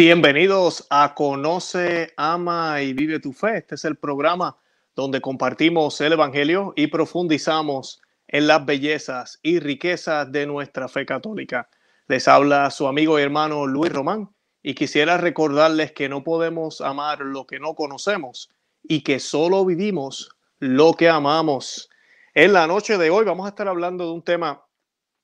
Bienvenidos a Conoce, Ama y Vive tu Fe. Este es el programa donde compartimos el Evangelio y profundizamos en las bellezas y riquezas de nuestra fe católica. Les habla su amigo y hermano Luis Román y quisiera recordarles que no podemos amar lo que no conocemos y que solo vivimos lo que amamos. En la noche de hoy vamos a estar hablando de un tema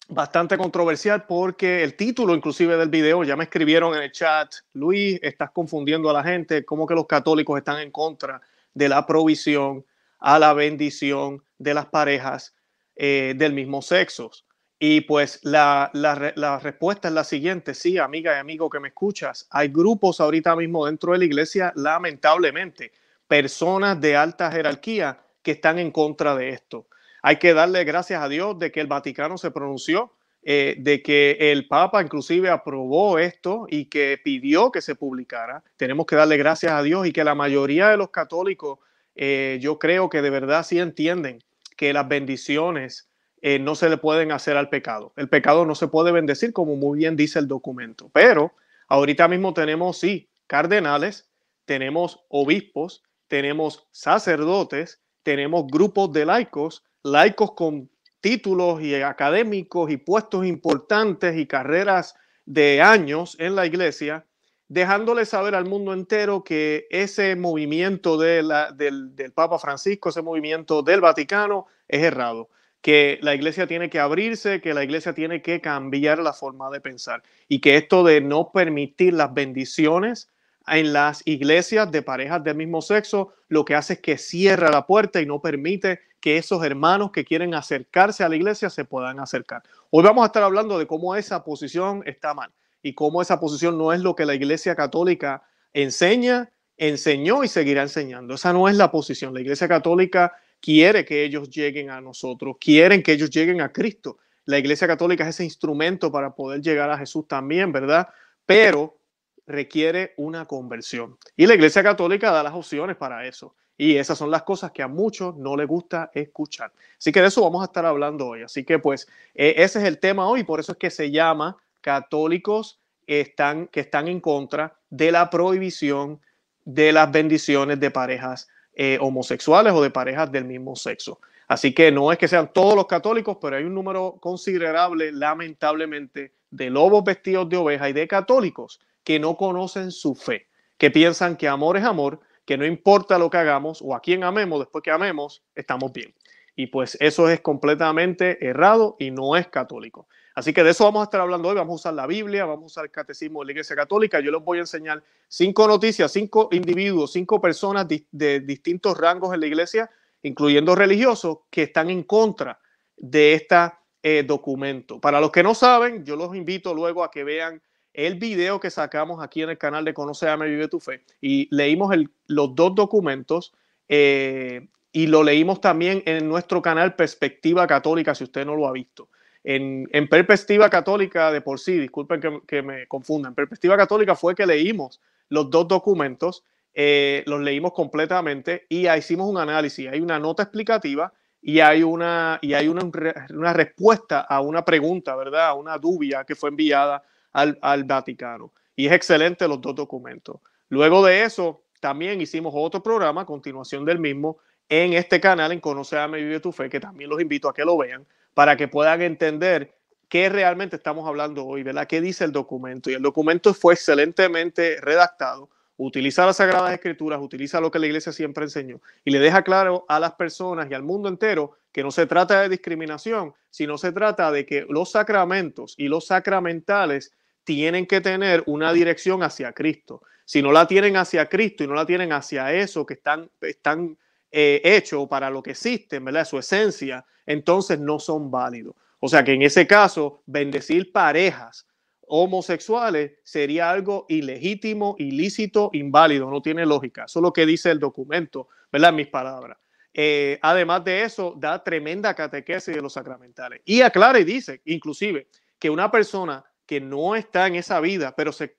bastante controversial porque el título inclusive del video, ya me escribieron en el chat, Luis, estás confundiendo a la gente, como que los católicos están en contra de la provisión a la bendición de las parejas eh, del mismo sexo. Y pues la, la, la, respuesta es la siguiente, sí, amiga y amigo que me escuchas, hay grupos ahorita mismo dentro de la iglesia, lamentablemente, personas de alta jerarquía que están en contra de esto. Hay que darle gracias a Dios de que el Vaticano se pronunció, eh, de que el Papa inclusive aprobó esto y que pidió que se publicara. Tenemos que darle gracias a Dios y que la mayoría de los católicos, eh, yo creo que de verdad sí entienden que las bendiciones eh, no se le pueden hacer al pecado. El pecado no se puede bendecir, como muy bien dice el documento. Pero ahorita mismo tenemos, sí, cardenales, tenemos obispos, tenemos sacerdotes, tenemos grupos de laicos laicos con títulos y académicos y puestos importantes y carreras de años en la iglesia, dejándole saber al mundo entero que ese movimiento de del, del Papa Francisco, ese movimiento del Vaticano es errado, que la iglesia tiene que abrirse, que la iglesia tiene que cambiar la forma de pensar y que esto de no permitir las bendiciones en las iglesias de parejas del mismo sexo, lo que hace es que cierra la puerta y no permite que esos hermanos que quieren acercarse a la iglesia se puedan acercar. Hoy vamos a estar hablando de cómo esa posición está mal y cómo esa posición no es lo que la iglesia católica enseña, enseñó y seguirá enseñando. Esa no es la posición. La iglesia católica quiere que ellos lleguen a nosotros, quieren que ellos lleguen a Cristo. La iglesia católica es ese instrumento para poder llegar a Jesús también, ¿verdad? Pero requiere una conversión. Y la Iglesia Católica da las opciones para eso. Y esas son las cosas que a muchos no les gusta escuchar. Así que de eso vamos a estar hablando hoy. Así que pues eh, ese es el tema hoy, por eso es que se llama católicos están, que están en contra de la prohibición de las bendiciones de parejas eh, homosexuales o de parejas del mismo sexo. Así que no es que sean todos los católicos, pero hay un número considerable, lamentablemente, de lobos vestidos de oveja y de católicos que no conocen su fe, que piensan que amor es amor, que no importa lo que hagamos o a quién amemos, después que amemos, estamos bien. Y pues eso es completamente errado y no es católico. Así que de eso vamos a estar hablando hoy. Vamos a usar la Biblia, vamos a usar el catecismo de la Iglesia Católica. Yo les voy a enseñar cinco noticias, cinco individuos, cinco personas de distintos rangos en la Iglesia, incluyendo religiosos, que están en contra de este documento. Para los que no saben, yo los invito luego a que vean el video que sacamos aquí en el canal de Conoce, Ama Vive tu Fe y leímos los dos documentos eh, y lo leímos también en nuestro canal Perspectiva Católica, si usted no lo ha visto. En, Perspectiva Católica de por sí, disculpen que, me confundan, Perspectiva Católica fue que leímos los dos documentos, eh, los leímos completamente y hicimos un análisis. Hay una nota explicativa y hay una, y hay una, una respuesta a una pregunta, ¿verdad? A una dubia que fue enviada al, Vaticano. Y es excelente los dos documentos. Luego de eso, también hicimos otro programa, a continuación del mismo, en este canal, en Conoce a Vive tu Fe, que también los invito a que lo vean, para que puedan entender qué realmente estamos hablando hoy, ¿verdad? ¿Qué dice el documento? Y el documento fue excelentemente redactado, utiliza las Sagradas Escrituras, utiliza lo que la Iglesia siempre enseñó y le deja claro a las personas y al mundo entero que no se trata de discriminación, sino se trata de que los sacramentos y los sacramentales tienen que tener una dirección hacia Cristo. Si no la tienen hacia Cristo y no la tienen hacia eso que están, están eh, hechos para lo que existen, ¿verdad? Su esencia, entonces no son válidos. O sea que en ese caso, bendecir parejas homosexuales sería algo ilegítimo, ilícito, inválido, no tiene lógica. Eso es lo que dice el documento, ¿verdad? Mis palabras. Eh, además de eso, da tremenda catequesis de los sacramentales. Y aclara y dice, inclusive, que una persona que no está en esa vida, pero se,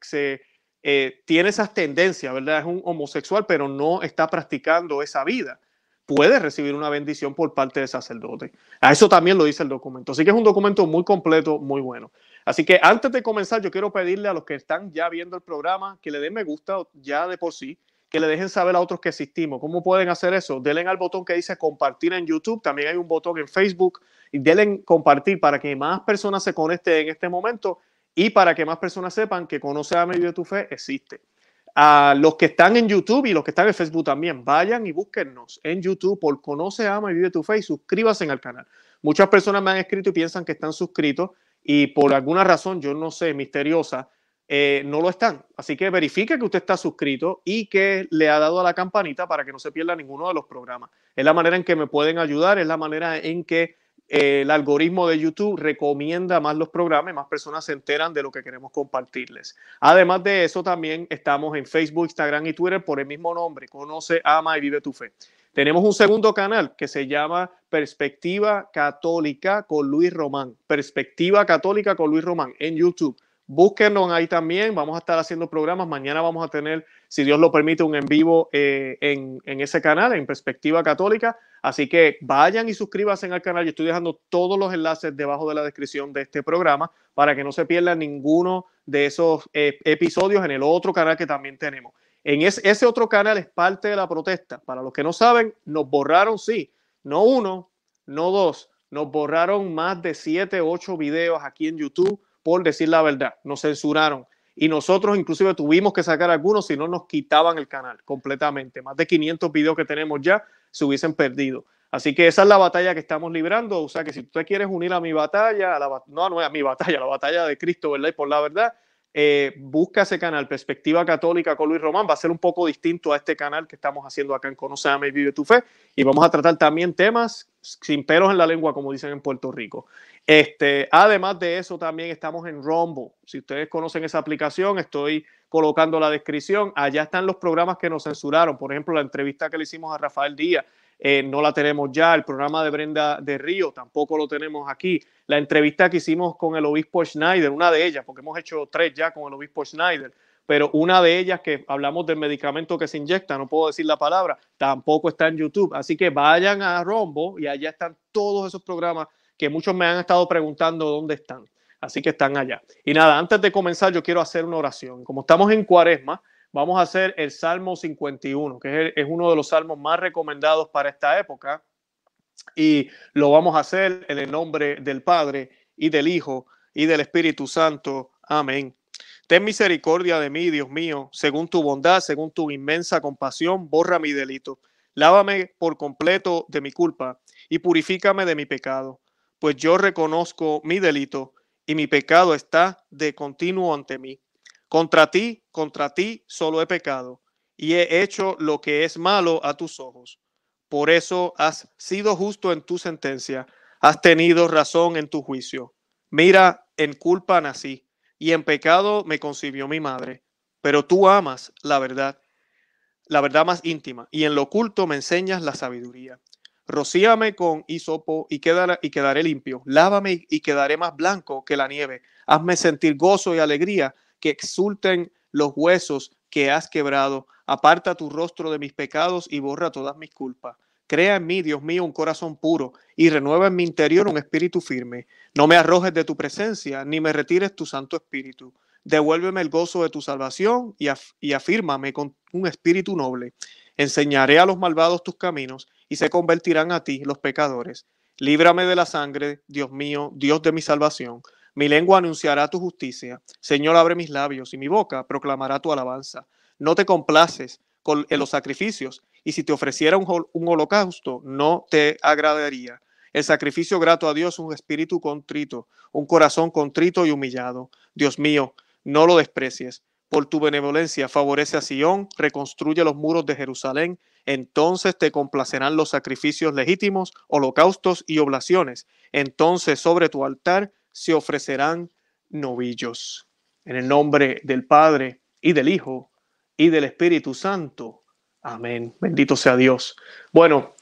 eh, tiene esas tendencias, ¿verdad? Es un homosexual, pero no está practicando esa vida. Puede recibir una bendición por parte del sacerdote. A eso también lo dice el documento. Así que es un documento muy completo, muy bueno. Así que antes de comenzar, yo quiero pedirle a los que están ya viendo el programa que le den me gusta ya de por sí, que le dejen saber a otros que existimos. ¿Cómo pueden hacer eso? Denle al botón que dice compartir en YouTube, también hay un botón en Facebook y denle compartir para que más personas se conecten en este momento y para que más personas sepan que Conoce a Medio de tu Fe existe. A los que están en YouTube y los que están en Facebook también, vayan y búsquennos en YouTube por Conoce, Ama y Vive tu Fe y suscríbanse al canal. Muchas personas me han escrito y piensan que están suscritos y por alguna razón, yo no sé, misteriosa, eh, no lo están. Así que verifique que usted está suscrito y que le ha dado a la campanita para que no se pierda ninguno de los programas. Es la manera en que me pueden ayudar, es la manera en que el algoritmo de YouTube recomienda más los programas, más personas se enteran de lo que queremos compartirles. Además de eso, también estamos en Facebook, Instagram y Twitter por el mismo nombre, Conoce, Ama y Vive tu Fe. Tenemos un segundo canal que se llama Perspectiva Católica con Luis Román. Perspectiva Católica con Luis Román en YouTube. Búsquenos ahí también. Vamos a estar haciendo programas. Mañana vamos a tener, si Dios lo permite, un en vivo eh, en, en, ese canal, en Perspectiva Católica. Así que vayan y suscríbanse al canal. Yo estoy dejando todos los enlaces debajo de la descripción de este programa para que no se pierdan ninguno de esos eh, episodios en el otro canal que también tenemos. En ese otro canal es parte de la protesta. Para los que no saben, nos borraron, sí, no uno, no dos, nos borraron más de siete, ocho videos aquí en YouTube por decir la verdad. Nos censuraron. Y nosotros inclusive tuvimos que sacar algunos si no nos quitaban el canal completamente. Más de 500 videos que tenemos ya se hubiesen perdido. Así que esa es la batalla que estamos librando. O sea que si usted quiere unir a mi batalla, a la, no, no a mi batalla, a la batalla de Cristo, ¿verdad? Y por la verdad, eh, busca ese canal, Perspectiva Católica con Luis Román. Va a ser un poco distinto a este canal que estamos haciendo acá en Conoce, y Vive tu Fe. Y vamos a tratar también temas sin pelos en la lengua, como dicen en Puerto Rico. Este, además de eso, también estamos en Rumble. Si ustedes conocen esa aplicación, estoy colocando la descripción. Allá están los programas que nos censuraron. Por ejemplo, la entrevista que le hicimos a Rafael Díaz eh, no la tenemos ya. El programa de Brenda de Río tampoco lo tenemos aquí. La entrevista que hicimos con el obispo Schneider, una de ellas, porque hemos hecho tres ya con el obispo Schneider, pero una de ellas que hablamos del medicamento que se inyecta, no puedo decir la palabra, tampoco está en YouTube. Así que vayan a Rombo y allá están todos esos programas que muchos me han estado preguntando dónde están. Así que están allá. Y nada, antes de comenzar, yo quiero hacer una oración. Como estamos en cuaresma, vamos a hacer el Salmo 51, que es, uno de los salmos más recomendados para esta época. Y lo vamos a hacer en el nombre del Padre y del Hijo y del Espíritu Santo. Amén. Ten misericordia de mí, Dios mío, según tu bondad, según tu inmensa compasión, borra mi delito. Lávame por completo de mi culpa y purifícame de mi pecado, pues yo reconozco mi delito y mi pecado está de continuo ante mí. Contra ti, contra ti solo he pecado y he hecho lo que es malo a tus ojos. Por eso has sido justo en tu sentencia, has tenido razón en tu juicio. Mira, en culpa nací y en pecado me concibió mi madre. Pero tú amas la verdad, la verdad más íntima, y en lo oculto me enseñas la sabiduría. Rocíame con hisopo y, y quedaré limpio. Lávame y quedaré más blanco que la nieve. Hazme sentir gozo y alegría que exulten los huesos que has quebrado. Aparta tu rostro de mis pecados y borra todas mis culpas. Crea en mí, Dios mío, un corazón puro y renueva en mi interior un espíritu firme. No me arrojes de tu presencia, ni me retires tu Santo Espíritu. Devuélveme el gozo de tu salvación y, y afírmame con un espíritu noble. Enseñaré a los malvados tus caminos y se convertirán a ti los pecadores. Líbrame de la sangre, Dios mío, Dios de mi salvación mi lengua anunciará tu justicia. Señor, abre mis labios y mi boca proclamará tu alabanza. No te complaces con los sacrificios y si te ofreciera un, holocausto, no te agradaría. El sacrificio grato a Dios es un espíritu contrito, un corazón contrito y humillado. Dios mío, no lo desprecies. Por tu benevolencia favorece a Sión, reconstruye los muros de Jerusalén. Entonces te complacerán los sacrificios legítimos, holocaustos y oblaciones. Entonces sobre tu altar se ofrecerán novillos. En el nombre del Padre y del Hijo y del Espíritu Santo. Amén. Bendito sea Dios. Bueno,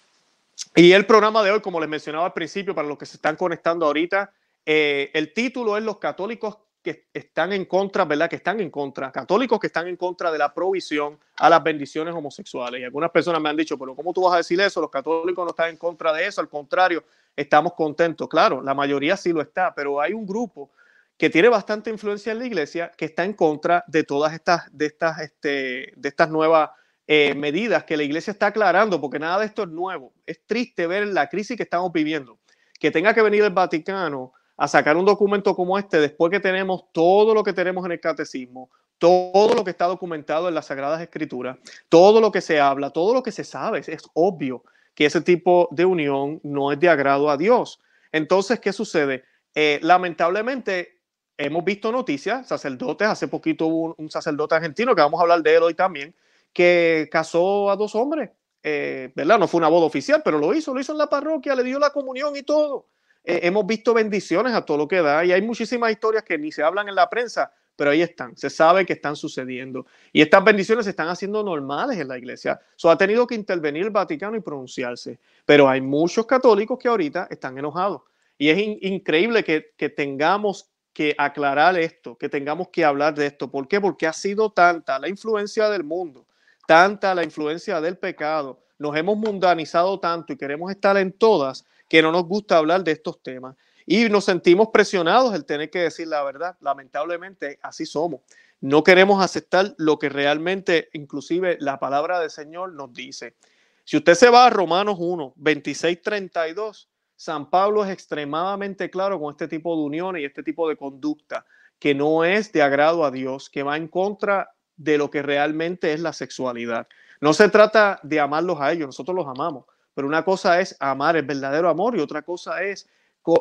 y el programa de hoy, como les mencionaba al principio, para los que se están conectando ahorita, eh, el título es Los católicos que están en contra, ¿verdad? Que están en contra, católicos que están en contra de la provisión a las bendiciones homosexuales. Y algunas personas me han dicho, pero ¿cómo tú vas a decir eso? Los católicos no están en contra de eso, al contrario, estamos contentos. Claro, la mayoría sí lo está, pero hay un grupo que tiene bastante influencia en la iglesia, que está en contra de todas estas, de estas, este, de estas nuevas eh, medidas que la iglesia está aclarando, porque nada de esto es nuevo. Es triste ver la crisis que estamos viviendo, que tenga que venir el Vaticano a sacar un documento como este después que tenemos todo lo que tenemos en el catecismo, todo lo que está documentado en las Sagradas Escrituras, todo lo que se habla, todo lo que se sabe. Es obvio que ese tipo de unión no es de agrado a Dios. Entonces, ¿qué sucede? Eh, lamentablemente, hemos visto noticias, sacerdotes, hace poquito hubo un, sacerdote argentino, que vamos a hablar de él hoy también, que casó a dos hombres, eh, ¿verdad? No fue una boda oficial, pero lo hizo, lo hizo en la parroquia, le dio la comunión y todo. Eh, hemos visto bendiciones a todo lo que da y hay muchísimas historias que ni se hablan en la prensa, pero ahí están, se sabe que están sucediendo. Y estas bendiciones se están haciendo normales en la iglesia. So, ha tenido que intervenir el Vaticano y pronunciarse. Pero hay muchos católicos que ahorita están enojados. Y es increíble que, que tengamos que aclarar esto, que tengamos que hablar de esto. ¿Por qué? Porque ha sido tanta la influencia del mundo, tanta la influencia del pecado. Nos hemos mundanizado tanto y queremos estar en todas que no nos gusta hablar de estos temas y nos sentimos presionados el tener que decir la verdad. Lamentablemente, así somos. No queremos aceptar lo que realmente, inclusive, la palabra del Señor nos dice. Si usted se va a Romanos 1, 26, 32, San Pablo es extremadamente claro con este tipo de uniones y este tipo de conducta que no es de agrado a Dios, que va en contra de lo que realmente es la sexualidad. No se trata de amarlos a ellos, nosotros los amamos, pero una cosa es amar el verdadero amor y otra cosa es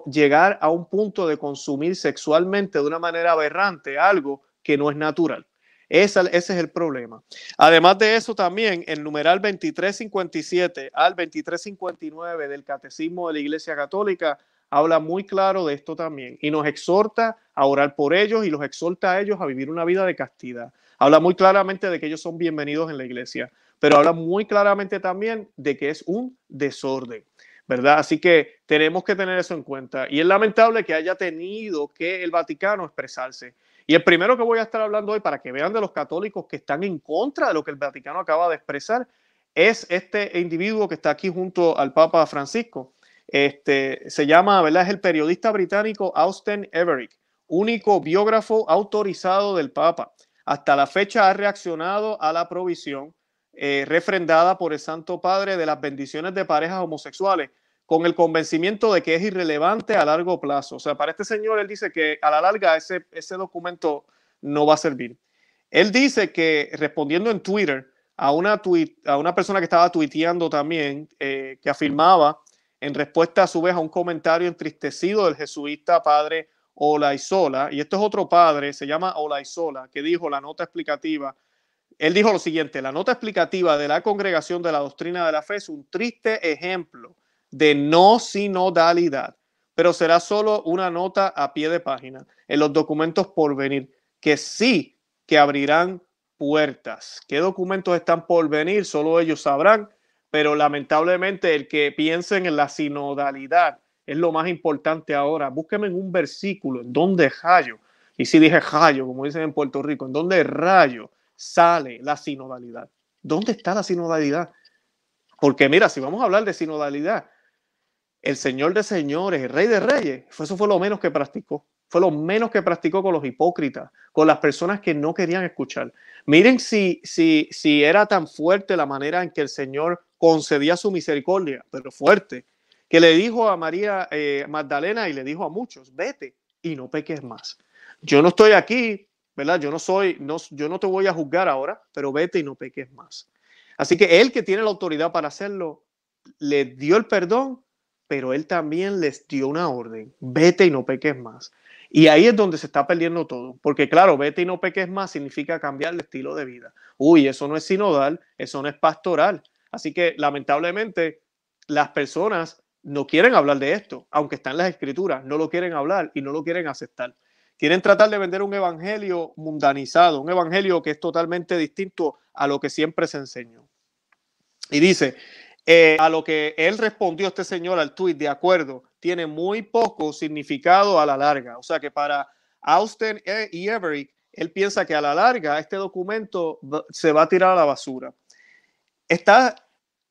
llegar a un punto de consumir sexualmente de una manera aberrante algo que no es natural. ese es el problema. Además de eso, también el numeral 2357 al 2359 del Catecismo de la Iglesia Católica habla muy claro de esto también y nos exhorta a orar por ellos y los exhorta a ellos a vivir una vida de castidad. Habla muy claramente de que ellos son bienvenidos en la iglesia, pero habla muy claramente también de que es un desorden. ¿Verdad? Así que tenemos que tener eso en cuenta. Y es lamentable que haya tenido que el Vaticano expresarse. Y el primero que voy a estar hablando hoy, para que vean de los católicos que están en contra de lo que el Vaticano acaba de expresar, es este individuo que está aquí junto al Papa Francisco. Este, se llama, ¿verdad? Es el periodista británico Austin Everick, único biógrafo autorizado del Papa. Hasta la fecha ha reaccionado a la provisión eh, refrendada por el Santo Padre de las bendiciones de parejas homosexuales con el convencimiento de que es irrelevante a largo plazo. O sea, para este señor, él dice que a la larga ese, ese documento no va a servir. Él dice que respondiendo en Twitter a una, a una persona que estaba tuiteando también, eh, que afirmaba en respuesta a su vez a un comentario entristecido del jesuita padre Olaizola, y esto es otro padre, se llama Olaizola, que dijo la nota explicativa él dijo lo siguiente, la nota explicativa de la congregación de la doctrina de la fe es un triste ejemplo de no sinodalidad, pero será solo una nota a pie de página en los documentos por venir, que sí que abrirán puertas. ¿Qué documentos están por venir? Solo ellos sabrán, pero lamentablemente el que piensen en la sinodalidad es lo más importante ahora. Búsqueme en un versículo en donde rayo, y si dije rayo, como dicen en Puerto Rico, en donde rayo sale la sinodalidad. ¿Dónde está la sinodalidad? Porque mira, si vamos a hablar de sinodalidad, el Señor de señores, el Rey de reyes, eso fue lo menos que practicó. Fue lo menos que practicó con los hipócritas, con las personas que no querían escuchar. Miren si, si, si era tan fuerte la manera en que el Señor concedía su misericordia, pero fuerte, que le dijo a María eh, Magdalena y le dijo a muchos, vete y no peques más. Yo no estoy aquí ¿verdad? Yo no soy, no, yo no te voy a juzgar ahora, pero vete y no peques más. Así que él que tiene la autoridad para hacerlo, le dio el perdón, pero él también les dio una orden, vete y no peques más. Y ahí es donde se está perdiendo todo, porque claro, vete y no peques más significa cambiar el estilo de vida. Uy, eso no es sinodal, eso no es pastoral. Así que lamentablemente las personas no quieren hablar de esto, aunque están en las escrituras, no lo quieren hablar y no lo quieren aceptar. Quieren tratar de vender un evangelio mundanizado, un evangelio que es totalmente distinto a lo que siempre se enseñó. Y dice, eh, a lo que él respondió este señor al tuit, de acuerdo, tiene muy poco significado a la larga. O sea que para Austin e, y Everett, él piensa que a la larga este documento se va a tirar a la basura. Está,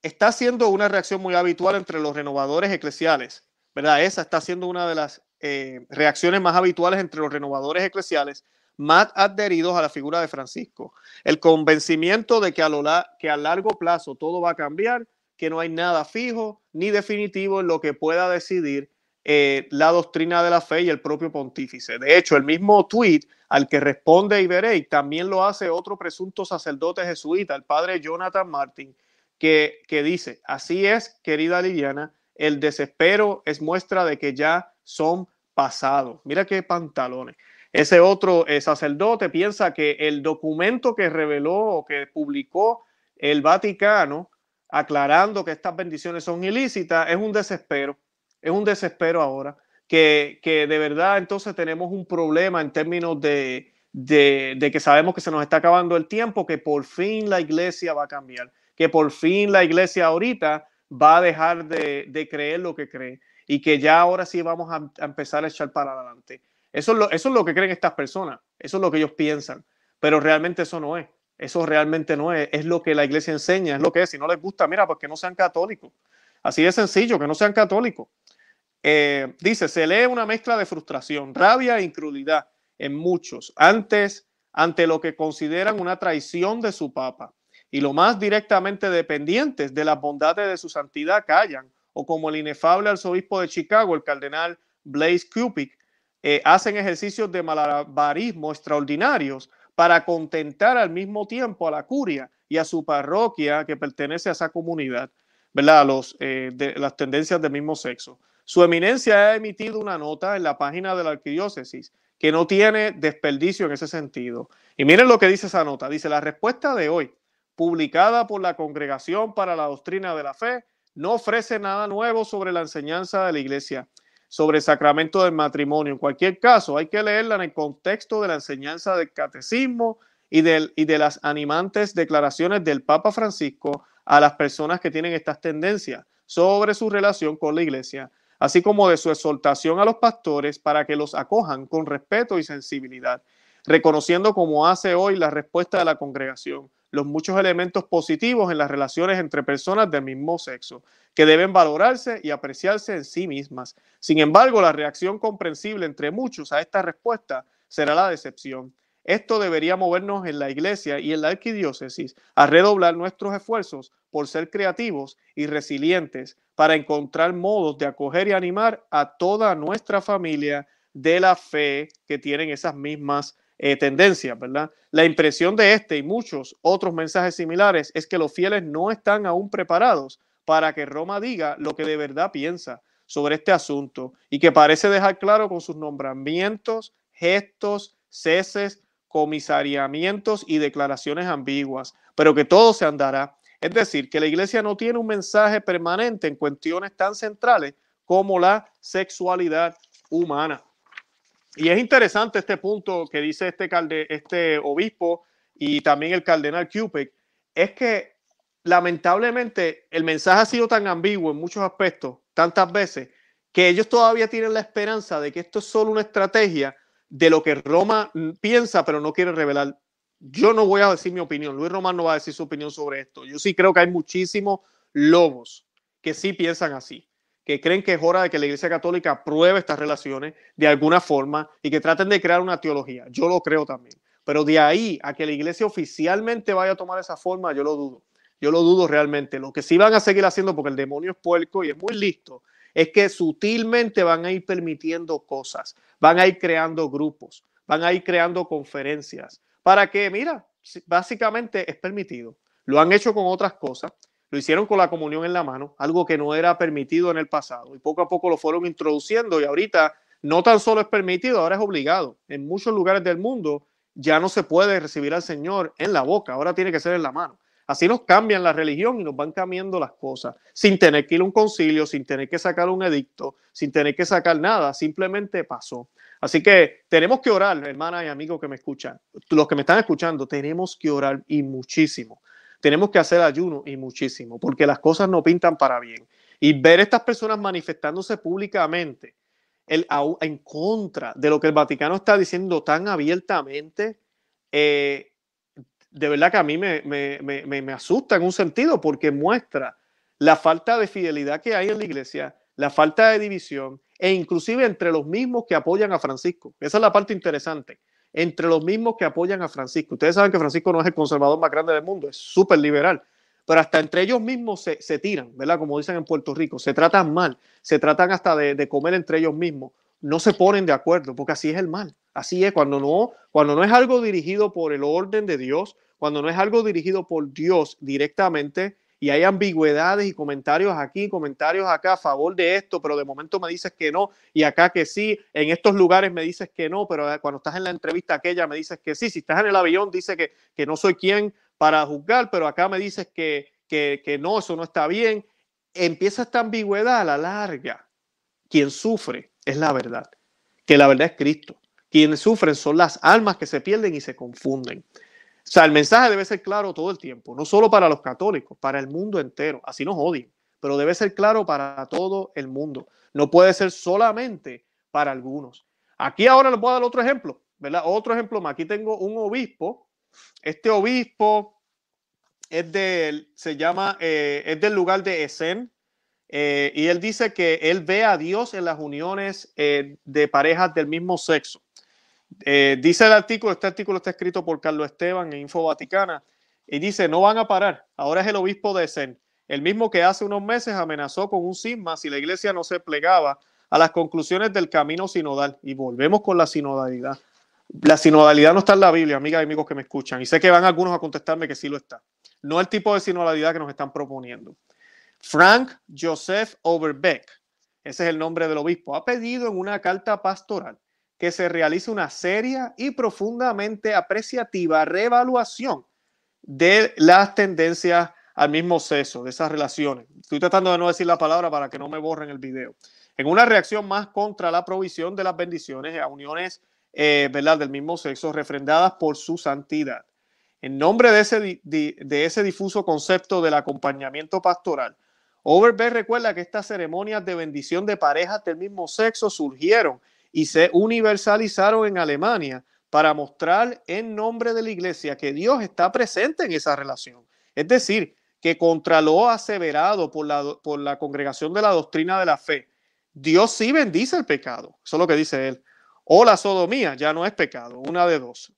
está siendo una reacción muy habitual entre los renovadores eclesiales, ¿verdad? Esa está siendo una de las eh, reacciones más habituales entre los renovadores eclesiales más adheridos a la figura de Francisco. El convencimiento de que a, lo largo plazo todo va a cambiar, que no hay nada fijo ni definitivo en lo que pueda decidir eh, la doctrina de la fe y el propio pontífice. De hecho, el mismo tweet al que responde Iberey también lo hace otro presunto sacerdote jesuita, el padre Jonathan Martin, que, que dice, así es, querida Liliana, el desespero es muestra de que ya son pasados. Mira qué pantalones. Ese otro eh, sacerdote piensa que el documento que reveló o que publicó el Vaticano aclarando que estas bendiciones son ilícitas es un desespero, es un desespero ahora, que, que de verdad entonces tenemos un problema en términos de, de, de, que sabemos que se nos está acabando el tiempo, que por fin la iglesia va a cambiar, que por fin la iglesia ahorita va a dejar de, de creer lo que cree y que ya ahora sí vamos a, empezar a echar para adelante. Eso es, lo, eso es lo que creen estas personas, eso es lo que ellos piensan, pero realmente eso no es. Eso realmente no es, es lo que la iglesia enseña, es lo que es. Si no les gusta, mira, pues que no sean católicos. Así de sencillo, que no sean católicos. Eh, dice, se lee una mezcla de frustración, rabia e incredulidad en muchos, antes, ante lo que consideran una traición de su papa. Y lo más directamente dependientes de las bondades de su santidad callan, o como el inefable arzobispo de Chicago, el cardenal Blaise Cupid, eh, hacen ejercicios de malabarismo extraordinarios para contentar al mismo tiempo a la curia y a su parroquia que pertenece a esa comunidad, ¿verdad? Los, eh, de, las tendencias del mismo sexo. Su eminencia ha emitido una nota en la página de la arquidiócesis que no tiene desperdicio en ese sentido. Y miren lo que dice esa nota. Dice, la respuesta de hoy, publicada por la Congregación para la Doctrina de la Fe, no ofrece nada nuevo sobre la enseñanza de la Iglesia sobre el sacramento del matrimonio. En cualquier caso, hay que leerla en el contexto de la enseñanza del catecismo y, y de las animantes declaraciones del Papa Francisco a las personas que tienen estas tendencias sobre su relación con la iglesia, así como de su exhortación a los pastores para que los acojan con respeto y sensibilidad, reconociendo como hace hoy la respuesta de la congregación los muchos elementos positivos en las relaciones entre personas del mismo sexo, que deben valorarse y apreciarse en sí mismas. Sin embargo, la reacción comprensible entre muchos a esta respuesta será la decepción. Esto debería movernos en la iglesia y en la arquidiócesis a redoblar nuestros esfuerzos por ser creativos y resilientes para encontrar modos de acoger y animar a toda nuestra familia de la fe que tienen esas mismas eh, tendencias, ¿verdad? La impresión de este y muchos otros mensajes similares es que los fieles no están aún preparados para que Roma diga lo que de verdad piensa sobre este asunto y que parece dejar claro con sus nombramientos, gestos, ceses, comisariamientos y declaraciones ambiguas, pero que todo se andará. Es decir, que la iglesia no tiene un mensaje permanente en cuestiones tan centrales como la sexualidad humana. Y es interesante este punto que dice este, calde, este obispo y también el cardenal Cupid, es que lamentablemente el mensaje ha sido tan ambiguo en muchos aspectos, tantas veces, que ellos todavía tienen la esperanza de que esto es solo una estrategia de lo que Roma piensa, pero no quiere revelar. Yo no voy a decir mi opinión, Luis Román no va a decir su opinión sobre esto. Yo sí creo que hay muchísimos lobos que sí piensan así que creen que es hora de que la Iglesia Católica apruebe estas relaciones de alguna forma y que traten de crear una teología. Yo lo creo también. Pero de ahí a que la Iglesia oficialmente vaya a tomar esa forma, yo lo dudo. Yo lo dudo realmente. Lo que sí van a seguir haciendo, porque el demonio es puerco y es muy listo, es que sutilmente van a ir permitiendo cosas, van a ir creando grupos, van a ir creando conferencias, para que, mira, básicamente es permitido. Lo han hecho con otras cosas. Lo hicieron con la comunión en la mano, algo que no era permitido en el pasado. Y poco a poco lo fueron introduciendo y ahorita no tan solo es permitido, ahora es obligado. En muchos lugares del mundo ya no se puede recibir al Señor en la boca, ahora tiene que ser en la mano. Así nos cambian la religión y nos van cambiando las cosas, sin tener que ir a un concilio, sin tener que sacar un edicto, sin tener que sacar nada, simplemente pasó. Así que tenemos que orar, hermana y amigos que me escuchan, los que me están escuchando, tenemos que orar y muchísimo tenemos que hacer ayuno y muchísimo, porque las cosas no pintan para bien. Y ver estas personas manifestándose públicamente el, en contra de lo que el Vaticano está diciendo tan abiertamente, eh, de verdad que a mí me, me, asusta en un sentido, porque muestra la falta de fidelidad que hay en la iglesia, la falta de división, e inclusive entre los mismos que apoyan a Francisco. Esa es la parte interesante. Entre los mismos que apoyan a Francisco. Ustedes saben que Francisco no es el conservador más grande del mundo, es súper liberal. Pero hasta entre ellos mismos se, se, tiran, ¿verdad? Como dicen en Puerto Rico, se tratan mal, se tratan hasta de, de comer entre ellos mismos. No se ponen de acuerdo, porque así es el mal. Así es, cuando no, cuando no es algo dirigido por el orden de Dios, cuando no es algo dirigido por Dios directamente, y hay ambigüedades y comentarios aquí, comentarios acá a favor de esto, pero de momento me dices que no, y acá que sí, en estos lugares me dices que no, pero cuando estás en la entrevista aquella me dices que sí, si estás en el avión dice que, que no soy quien para juzgar, pero acá me dices que, que, que no, eso no está bien. Empieza esta ambigüedad a la larga. Quien sufre es la verdad, que la verdad es Cristo. Quienes sufren son las almas que se pierden y se confunden. O sea, el mensaje debe ser claro todo el tiempo, no solo para los católicos, para el mundo entero. Así nos odien, pero debe ser claro para todo el mundo. No puede ser solamente para algunos. Aquí ahora les voy a dar otro ejemplo, ¿verdad? Otro ejemplo más. Aquí tengo un obispo. Este obispo es del, se llama, eh, es del lugar de Esen. Eh, y él dice que él ve a Dios en las uniones eh, de parejas del mismo sexo. Eh, dice el artículo, este artículo está escrito por Carlos Esteban en Info Vaticana, y dice, no van a parar, ahora es el obispo de Esen, el mismo que hace unos meses amenazó con un sisma si la iglesia no se plegaba a las conclusiones del camino sinodal. Y volvemos con la sinodalidad. La sinodalidad no está en la Biblia, amigas y amigos que me escuchan, y sé que van algunos a contestarme que sí lo está. No el tipo de sinodalidad que nos están proponiendo. Frank Joseph Overbeck, ese es el nombre del obispo, ha pedido en una carta pastoral que se realice una seria y profundamente apreciativa reevaluación de las tendencias al mismo sexo, de esas relaciones. Estoy tratando de no decir la palabra para que no me borren el video. En una reacción más contra la provisión de las bendiciones a uniones eh, ¿verdad? del mismo sexo refrendadas por su santidad. En nombre de ese, de ese difuso concepto del acompañamiento pastoral, Overbeck recuerda que estas ceremonias de bendición de parejas del mismo sexo surgieron y se universalizaron en Alemania para mostrar en nombre de la iglesia que Dios está presente en esa relación. Es decir, que contra lo aseverado por la, por la congregación de la doctrina de la fe, Dios sí bendice el pecado. Eso es lo que dice él. O la sodomía ya no es pecado, una de dos.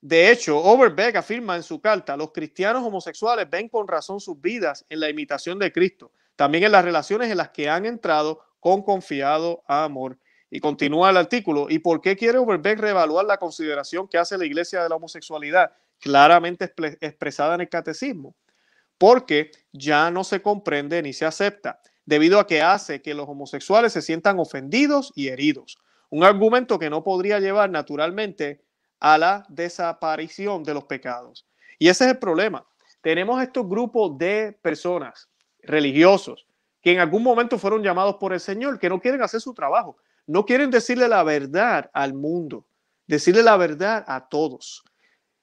De hecho, Overbeck afirma en su carta, los cristianos homosexuales ven con razón sus vidas en la imitación de Cristo, también en las relaciones en las que han entrado con confiado amor. Y continúa el artículo. ¿Y por qué quiere Overbeck reevaluar la consideración que hace la Iglesia de la homosexualidad, claramente expresada en el catecismo? Porque ya no se comprende ni se acepta, debido a que hace que los homosexuales se sientan ofendidos y heridos. Un argumento que no podría llevar naturalmente a la desaparición de los pecados. Y ese es el problema. Tenemos estos grupos de personas religiosos que en algún momento fueron llamados por el Señor, que no quieren hacer su trabajo, no quieren decirle la verdad al mundo, decirle la verdad a todos.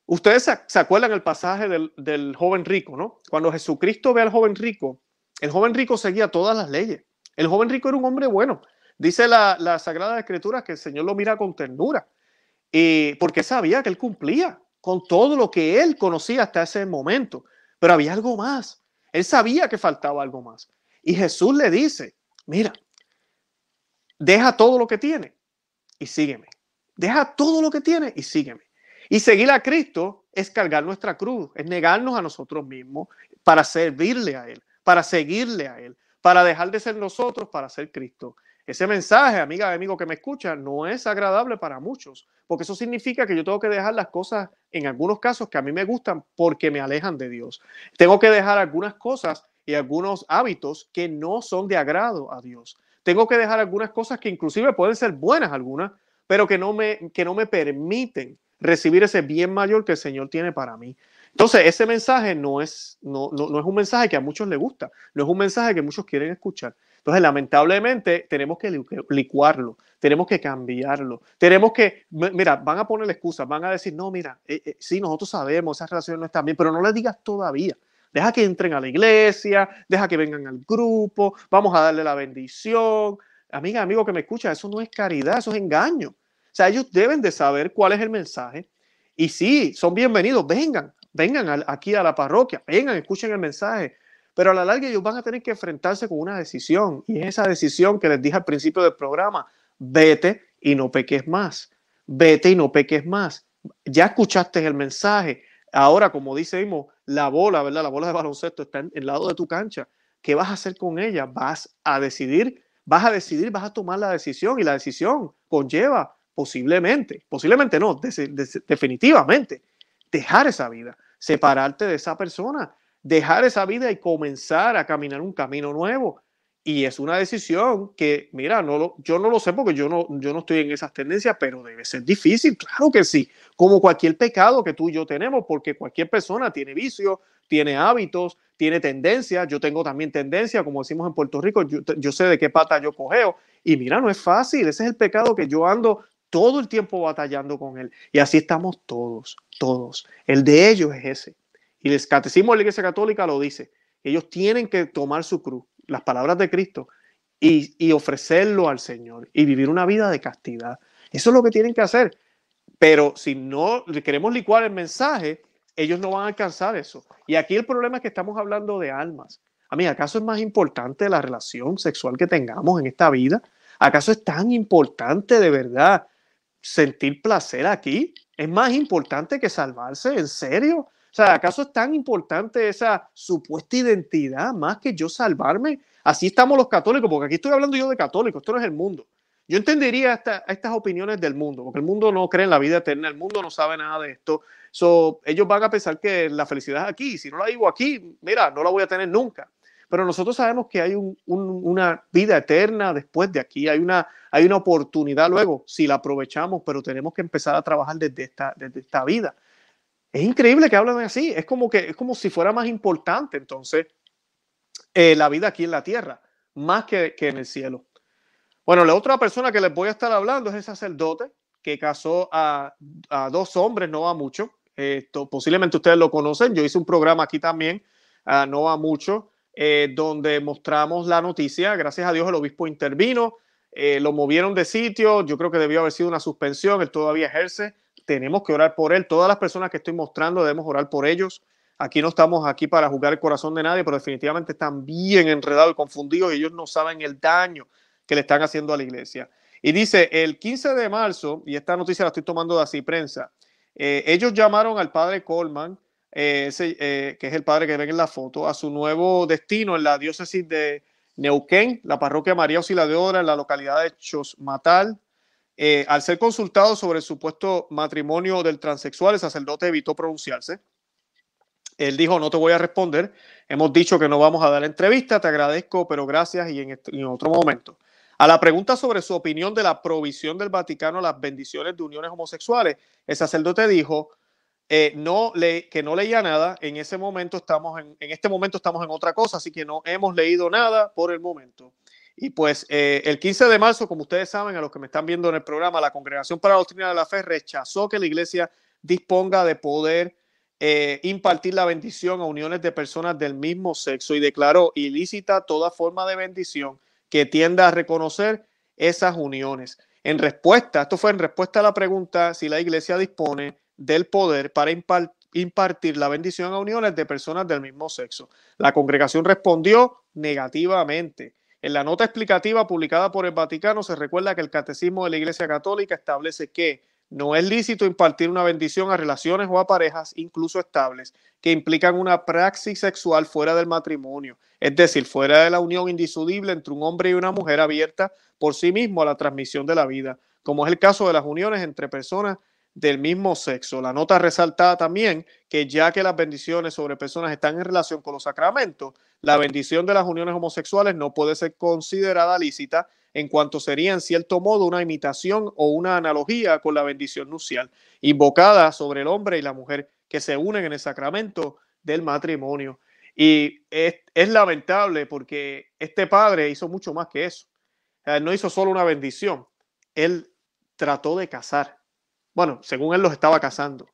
Ustedes se acuerdan el pasaje del, joven rico, ¿no? Cuando Jesucristo ve al joven rico, el joven rico seguía todas las leyes. El joven rico era un hombre bueno. Dice la, la Sagrada Escritura que el Señor lo mira con ternura. Y porque sabía que él cumplía con todo lo que él conocía hasta ese momento. Pero había algo más. Él sabía que faltaba algo más. Y Jesús le dice, mira, deja todo lo que tiene y sígueme. Deja todo lo que tiene y sígueme. Y seguir a Cristo es cargar nuestra cruz, es negarnos a nosotros mismos para servirle a Él, para seguirle a Él, para dejar de ser nosotros para ser Cristo. Ese mensaje, amiga amigo que me escucha, no es agradable para muchos, porque eso significa que yo tengo que dejar las cosas, en algunos casos, que a mí me gustan porque me alejan de Dios. Tengo que dejar algunas cosas y algunos hábitos que no son de agrado a Dios tengo que dejar algunas cosas que inclusive pueden ser buenas algunas, pero que no me, que no me permiten recibir ese bien mayor que el Señor tiene para mí. Entonces, ese mensaje no es, no, no, es un mensaje que a muchos les gusta, no es un mensaje que muchos quieren escuchar. Entonces, lamentablemente, tenemos que licuarlo, tenemos que cambiarlo, tenemos que, mira, van a poner excusas, van a decir, no, mira, eh, eh, sí, nosotros sabemos, esa relación no está bien, pero no le digas todavía. Deja que entren a la iglesia, deja que vengan al grupo, vamos a darle la bendición. Amiga, amigo que me escucha, eso no es caridad, eso es engaño. O sea, ellos deben de saber cuál es el mensaje. Y sí, son bienvenidos, vengan, vengan aquí a la parroquia, vengan, escuchen el mensaje. pero a la larga ellos van a tener que enfrentarse con una decisión y es esa decisión que les dije al principio del programa, vete y no peques más, vete y no peques más. Ya escuchaste el mensaje, ahora como dice la bola, ¿verdad? La bola de baloncesto está en el lado de tu cancha. ¿Qué vas a hacer con ella? Vas a decidir, vas a decidir, vas a tomar la decisión y la decisión conlleva posiblemente, posiblemente no, definitivamente, dejar esa vida, separarte de esa persona, dejar esa vida y comenzar a caminar un camino nuevo. Y es una decisión que, mira, no lo, yo no lo sé porque yo no, yo no estoy en esas tendencias, pero debe ser difícil, claro que sí, como cualquier pecado que tú y yo tenemos, porque cualquier persona tiene vicios, tiene hábitos, tiene tendencias, yo tengo también tendencia, como decimos en Puerto Rico, yo, yo sé de qué pata yo cogeo, y mira, no es fácil, ese es el pecado que yo ando todo el tiempo batallando con él. Y así estamos todos, todos. El de ellos es ese. Y el catecismo de la Iglesia Católica lo dice. Ellos tienen que tomar su cruz, las palabras de Cristo, y, ofrecerlo al Señor y vivir una vida de castidad. Eso es lo que tienen que hacer. Pero si no queremos licuar el mensaje, ellos no van a alcanzar eso. Y aquí el problema es que estamos hablando de almas. A mí, ¿acaso es más importante la relación sexual que tengamos en esta vida? ¿Acaso es tan importante de verdad sentir placer aquí es más importante que salvarse, ¿en serio? O sea, ¿acaso es tan importante esa supuesta identidad más que yo salvarme? Así estamos los católicos, porque aquí estoy hablando yo de católicos, esto no es el mundo. Yo entendería estas opiniones del mundo, porque el mundo no cree en la vida eterna, el mundo no sabe nada de esto. So, ellos van a pensar que la felicidad es aquí. Si no la digo aquí, mira, no la voy a tener nunca. Pero nosotros sabemos que hay una vida eterna después de aquí, hay una, hay una oportunidad luego, si la aprovechamos, pero tenemos que empezar a trabajar desde esta, desde esta vida. Es increíble que hablen así, es como, que, es como si fuera más importante entonces eh, la vida aquí en la tierra, más que, que en el cielo. Bueno, la otra persona que les voy a estar hablando es el sacerdote que casó a, a dos hombres, no va mucho. Esto, posiblemente ustedes lo conocen. Yo hice un programa aquí también, uh, no va mucho, eh, donde mostramos la noticia. Gracias a Dios el obispo intervino, eh, lo movieron de sitio, yo creo que debió haber sido una suspensión, él todavía ejerce, tenemos que orar por él, todas las personas que estoy mostrando debemos orar por ellos. Aquí no estamos aquí para juzgar el corazón de nadie, pero definitivamente están bien enredados y confundidos y ellos no saben el daño que le están haciendo a la iglesia. Y dice, el 15 de marzo, y esta noticia la estoy tomando de así prensa, eh, ellos llamaron al padre Coleman eh, eh, que es el padre que ven en la foto, a su nuevo destino en la diócesis de Neuquén, la parroquia María Auxiliadora, en la localidad de Chosmatal. Eh, al ser consultado sobre el supuesto matrimonio del transexual, el sacerdote evitó pronunciarse. Él dijo, no te voy a responder. Hemos dicho que no vamos a dar entrevista, te agradezco, pero gracias y en, otro momento. A la pregunta sobre su opinión de la provisión del Vaticano a las bendiciones de uniones homosexuales, el sacerdote dijo, eh, no le, que no leía nada. En ese momento estamos en, este momento estamos en otra cosa, así que no hemos leído nada por el momento. Y pues eh, el 15 de marzo, como ustedes saben, a los que me están viendo en el programa, la Congregación para la Doctrina de la Fe rechazó que la iglesia disponga de poder eh, impartir la bendición a uniones de personas del mismo sexo y declaró ilícita toda forma de bendición que tienda a reconocer esas uniones. En respuesta, esto fue en respuesta a la pregunta si la iglesia dispone del poder para impartir la bendición a uniones de personas del mismo sexo. La congregación respondió negativamente. En la nota explicativa publicada por el Vaticano se recuerda que el Catecismo de la Iglesia Católica establece que no es lícito impartir una bendición a relaciones o a parejas, incluso estables, que implican una praxis sexual fuera del matrimonio, es decir, fuera de la unión indisoluble entre un hombre y una mujer abierta por sí mismo a la transmisión de la vida, como es el caso de las uniones entre personas del mismo sexo. La nota resalta también que ya que las bendiciones sobre personas están en relación con los sacramentos, la bendición de las uniones homosexuales no puede ser considerada lícita en cuanto sería en cierto modo una imitación o una analogía con la bendición nupcial, invocada sobre el hombre y la mujer que se unen en el sacramento del matrimonio. Y es lamentable porque este padre hizo mucho más que eso. no hizo solo una bendición, él trató de casar bueno, según él los estaba casando.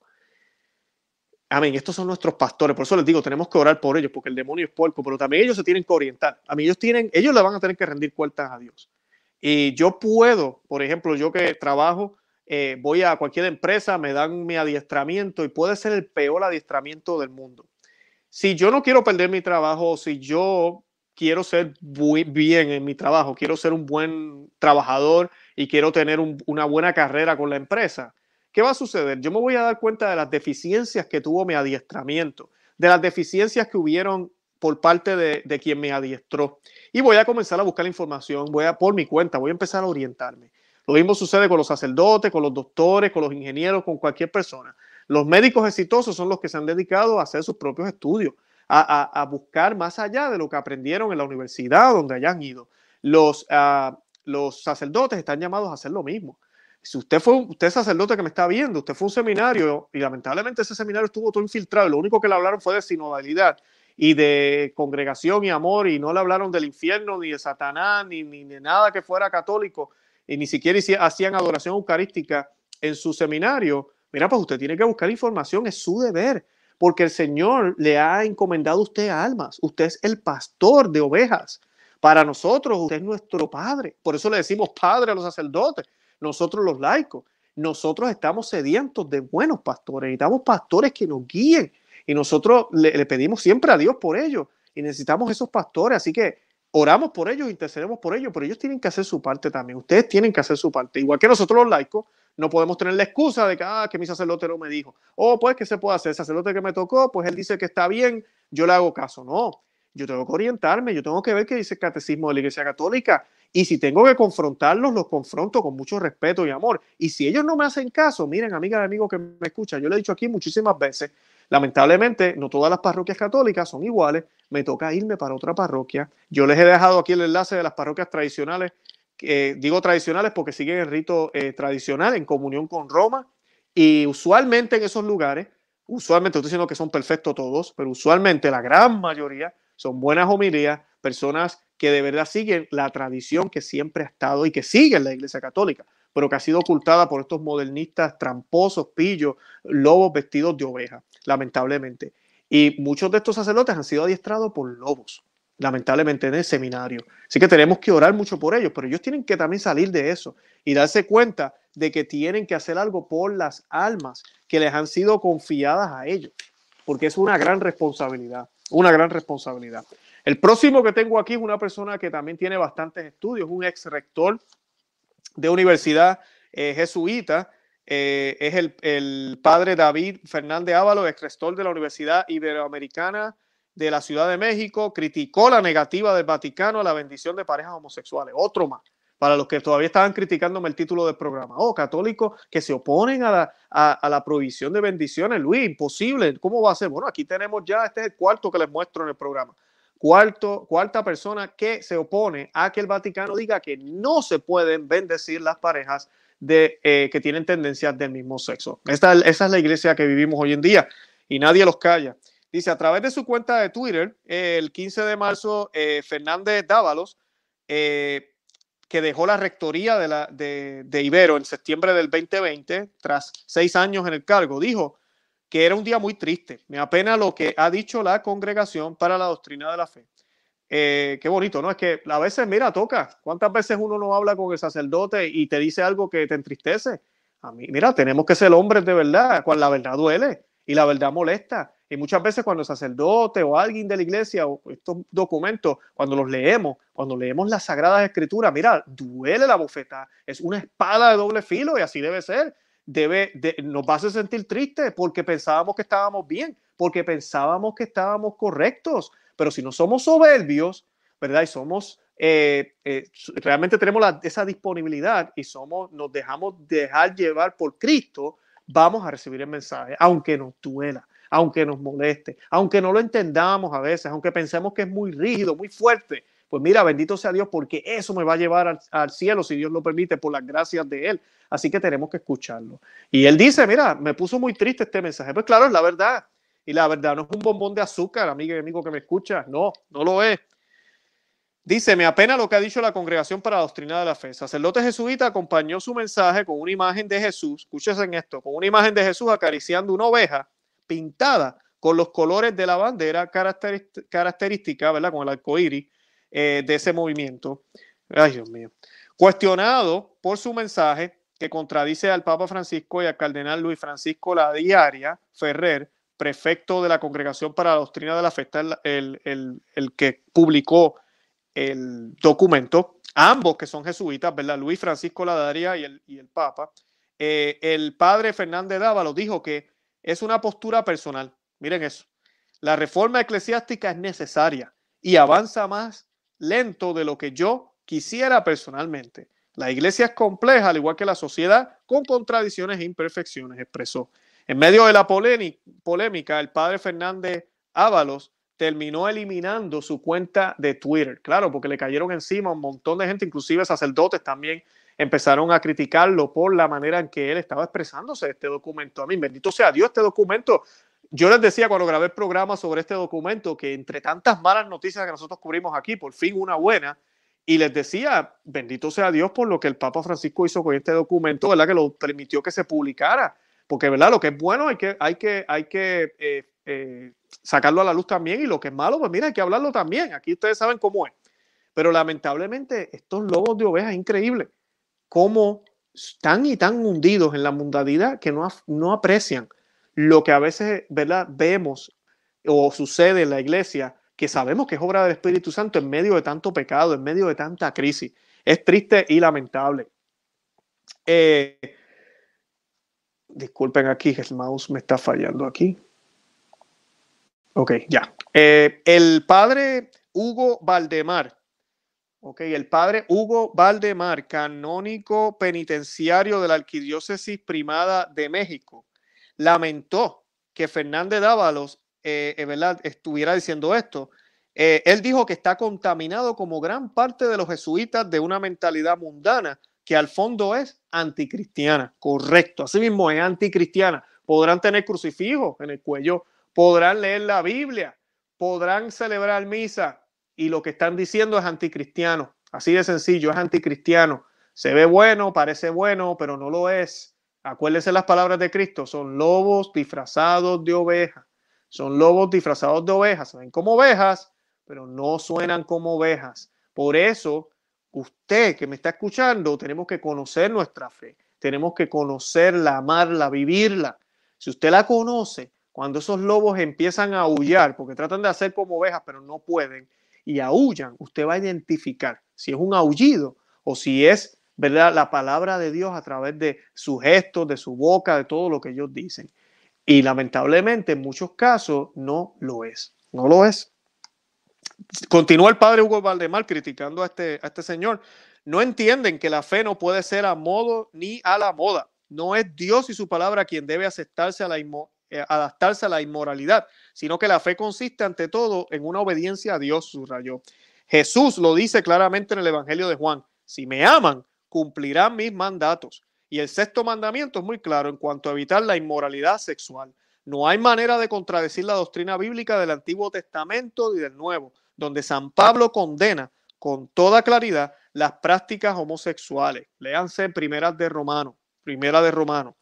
Amén. Estos son nuestros pastores. Por eso les digo, tenemos que orar por ellos, porque el demonio es puerco, pero también ellos se tienen que orientar. A mí ellos tienen, ellos le van a tener que rendir cuentas a Dios. Y yo puedo, por ejemplo, yo que trabajo, eh, voy a cualquier empresa, me dan mi adiestramiento y puede ser el peor adiestramiento del mundo. si yo no quiero perder mi trabajo, si yo quiero ser muy bien en mi trabajo, quiero ser un buen trabajador y quiero tener una buena carrera con la empresa, ¿qué va a suceder? Yo me voy a dar cuenta de las deficiencias que tuvo mi adiestramiento, de las deficiencias que hubieron por parte de, de, quien me adiestró. Y voy a comenzar a buscar información, voy a por mi cuenta, voy a empezar a orientarme. Lo mismo sucede con los sacerdotes, con los doctores, con los ingenieros, con cualquier persona. Los médicos exitosos son los que se han dedicado a hacer sus propios estudios, a, buscar más allá de lo que aprendieron en la universidad donde hayan ido. Los, uh, los sacerdotes están llamados a hacer lo mismo. Si usted fue usted sacerdote que me está viendo, usted fue un seminario y lamentablemente ese seminario estuvo todo infiltrado, lo único que le hablaron fue de sinodalidad y de congregación y amor y no le hablaron del infierno ni de Satanás ni, ni de nada que fuera católico y ni siquiera hacían adoración eucarística en su seminario, mira, pues usted tiene que buscar información, es su deber, porque el Señor le ha encomendado a usted almas, usted es el pastor de ovejas. Para nosotros, usted es nuestro padre. Por eso le decimos padre a los sacerdotes, nosotros los laicos. Nosotros estamos sedientos de buenos pastores, necesitamos pastores que nos guíen y nosotros le, pedimos siempre a Dios por ellos y necesitamos esos pastores. Así que oramos por ellos, intercedemos por ellos, pero ellos tienen que hacer su parte también. Ustedes tienen que hacer su parte. Igual que nosotros los laicos, no podemos tener la excusa de que, ah, que mi sacerdote no me dijo. O oh, pues, ¿qué se puede hacer? El sacerdote que me tocó, pues él dice que está bien, yo le hago caso. No, yo tengo que orientarme, yo tengo que ver qué dice el catecismo de la Iglesia Católica. Y si tengo que confrontarlos, los confronto con mucho respeto y amor. Y si ellos no me hacen caso, miren, amiga y amigo que me escucha, yo le he dicho aquí muchísimas veces, Lamentablemente, no todas las parroquias católicas son iguales. Me toca irme para otra parroquia. Yo les he dejado aquí el enlace de las parroquias tradicionales. digo tradicionales porque siguen el rito eh, tradicional en comunión con Roma. Y usualmente en esos lugares, usualmente, estoy diciendo que son perfectos todos, pero usualmente la gran mayoría son buenas homilías, personas que de verdad siguen la tradición que siempre ha estado y que sigue en la Iglesia Católica pero que ha sido ocultada por estos modernistas tramposos, pillos, lobos vestidos de oveja, lamentablemente. Y muchos de estos sacerdotes han sido adiestrados por lobos, lamentablemente en el seminario. Así que tenemos que orar mucho por ellos, pero ellos tienen que también salir de eso y darse cuenta de que tienen que hacer algo por las almas que les han sido confiadas a ellos, porque es una gran responsabilidad, una gran responsabilidad. El próximo que tengo aquí es una persona que también tiene bastantes estudios, un ex rector de universidad eh, jesuita. Eh, es el, padre David Fernández Ávalo, ex rector de la Universidad Iberoamericana de la Ciudad de México, criticó la negativa del Vaticano a la bendición de parejas homosexuales. Otro más, para los que todavía estaban criticándome el título del programa. Oh, católicos que se oponen a la, a la prohibición de bendiciones. Luis, imposible. ¿Cómo va a ser? Bueno, aquí tenemos ya, este es el cuarto que les muestro en el programa. Cuarto, cuarta persona que se opone a que el Vaticano diga que no se pueden bendecir las parejas de, eh, que tienen tendencias del mismo sexo. Esta, esa es la iglesia que vivimos hoy en día y nadie los calla. Dice, a través de su cuenta de Twitter, el 15 de marzo, eh, Fernández Dávalos, eh, que dejó la rectoría de, la, de, de Ibero en septiembre del 2020, tras seis años en el cargo, dijo que era un día muy triste. Me apena lo que ha dicho la congregación para la doctrina de la fe. Eh, qué bonito, ¿no? Es que a veces, mira, toca. ¿Cuántas veces uno no habla con el sacerdote y te dice algo que te entristece? A mí, mira, tenemos que ser hombres de verdad, cuando la verdad duele y la verdad molesta. Y muchas veces cuando el sacerdote o alguien de la iglesia o estos documentos, cuando los leemos, cuando leemos las sagradas escrituras, mira, duele la bofeta. Es una espada de doble filo y así debe ser debe, nos va a hacer sentir tristes porque pensábamos que estábamos bien, porque pensábamos que estábamos correctos. Pero si no somos soberbios, ¿verdad? Y somos, eh, eh, realmente tenemos esa disponibilidad y somos, nos dejamos dejar llevar por Cristo, vamos a recibir el mensaje, aunque nos duela, aunque nos moleste, aunque no lo entendamos a veces, aunque pensemos que es muy rígido, muy fuerte. Pues mira, bendito sea Dios porque eso me va a llevar al cielo, si Dios lo permite, por las gracias de Él. Así que tenemos que escucharlo. Y él dice, mira, me puso muy triste este mensaje. Pues claro, es la verdad. Y la verdad no es un bombón de azúcar, amigo y amigo que me escucha. No, no lo es. Dice, me apena lo que ha dicho la Congregación para la Doctrina de la Fe. sacerdote jesuita acompañó su mensaje con una imagen de Jesús, escúchese en esto, con una imagen de Jesús acariciando una oveja pintada con los colores de la bandera característica, ¿verdad? Con el arcoíris eh, de ese movimiento. Ay, Dios mío. Cuestionado por su mensaje, que contradice al Papa Francisco y al Cardenal Luis Francisco La Diaria Ferrer, prefecto de la Congregación para la Doctrina de la Fe, el, el, que publicó el documento, ambos que son jesuitas, ¿verdad? Luis Francisco Ladaria y el, y el Papa, eh, el padre Fernández Dávalos dijo que es una postura personal. Miren eso. La reforma eclesiástica es necesaria y avanza más lento de lo que yo quisiera personalmente. La iglesia es compleja, al igual que la sociedad, con contradicciones e imperfecciones, expresó. En medio de la polémica, el padre Fernández Ábalos terminó eliminando su cuenta de Twitter. Claro, porque le cayeron encima un montón de gente, inclusive sacerdotes también empezaron a criticarlo por la manera en que él estaba expresándose este documento. A mí, bendito sea Dios, este documento. Yo les decía cuando grabé el programa sobre este documento que entre tantas malas noticias que nosotros cubrimos aquí, por fin una buena, y les decía, bendito sea Dios por lo que el Papa Francisco hizo con este documento, ¿verdad? Que lo permitió que se publicara, porque, ¿verdad? Lo que es bueno hay que, hay que, hay que eh, eh, sacarlo a la luz también, y lo que es malo, pues mira, hay que hablarlo también. Aquí ustedes saben cómo es. Pero lamentablemente, estos lobos de ovejas, increíble cómo están y tan hundidos en la mundanidad que no, no aprecian lo que a veces ¿verdad? vemos o sucede en la iglesia, que sabemos que es obra del Espíritu Santo en medio de tanto pecado, en medio de tanta crisis. Es triste y lamentable. Eh, disculpen aquí, el mouse me está fallando aquí. Ok, ya. Eh, el padre Hugo Valdemar Ok, el padre Hugo Valdemar, canónico penitenciario de la Arquidiócesis Primada de México, lamentó que Fernández Dávalos eh, eh estuviera diciendo esto. Eh, él dijo que está contaminado como gran parte de los jesuitas de una mentalidad mundana que al fondo es anticristiana. Correcto, así mismo es anticristiana. Podrán tener crucifijos en el cuello, podrán leer la Biblia, podrán celebrar misa, y lo que están diciendo es anticristiano. Así de sencillo, es anticristiano. Se ve bueno, parece bueno, pero no lo es. Acuérdense las palabras de Cristo, son lobos disfrazados de ovejas. Son lobos disfrazados de ovejas. Ven como ovejas, pero no suenan como ovejas. Por eso, usted que me está escuchando, tenemos que conocer nuestra fe. Tenemos que conocerla, amarla, vivirla. Si usted la conoce, cuando esos lobos empiezan a aullar, porque tratan de hacer como ovejas, pero no pueden, y aullan, usted va a identificar si es un aullido o si es, ¿verdad?, la palabra de Dios a través de sus gestos, de su boca, de todo lo que ellos dicen. Y lamentablemente en muchos casos no lo es, no lo es. Continúa el padre Hugo Valdemar criticando a este, a este señor. No entienden que la fe no puede ser a modo ni a la moda. No es Dios y su palabra quien debe aceptarse a la, eh, adaptarse a la inmoralidad, sino que la fe consiste ante todo en una obediencia a Dios, subrayó. Jesús lo dice claramente en el Evangelio de Juan, si me aman, cumplirán mis mandatos. Y el sexto mandamiento es muy claro en cuanto a evitar la inmoralidad sexual. No hay manera de contradecir la doctrina bíblica del Antiguo Testamento y del Nuevo, donde San Pablo condena con toda claridad las prácticas homosexuales. Léanse primeras de Romano, primera de Romano.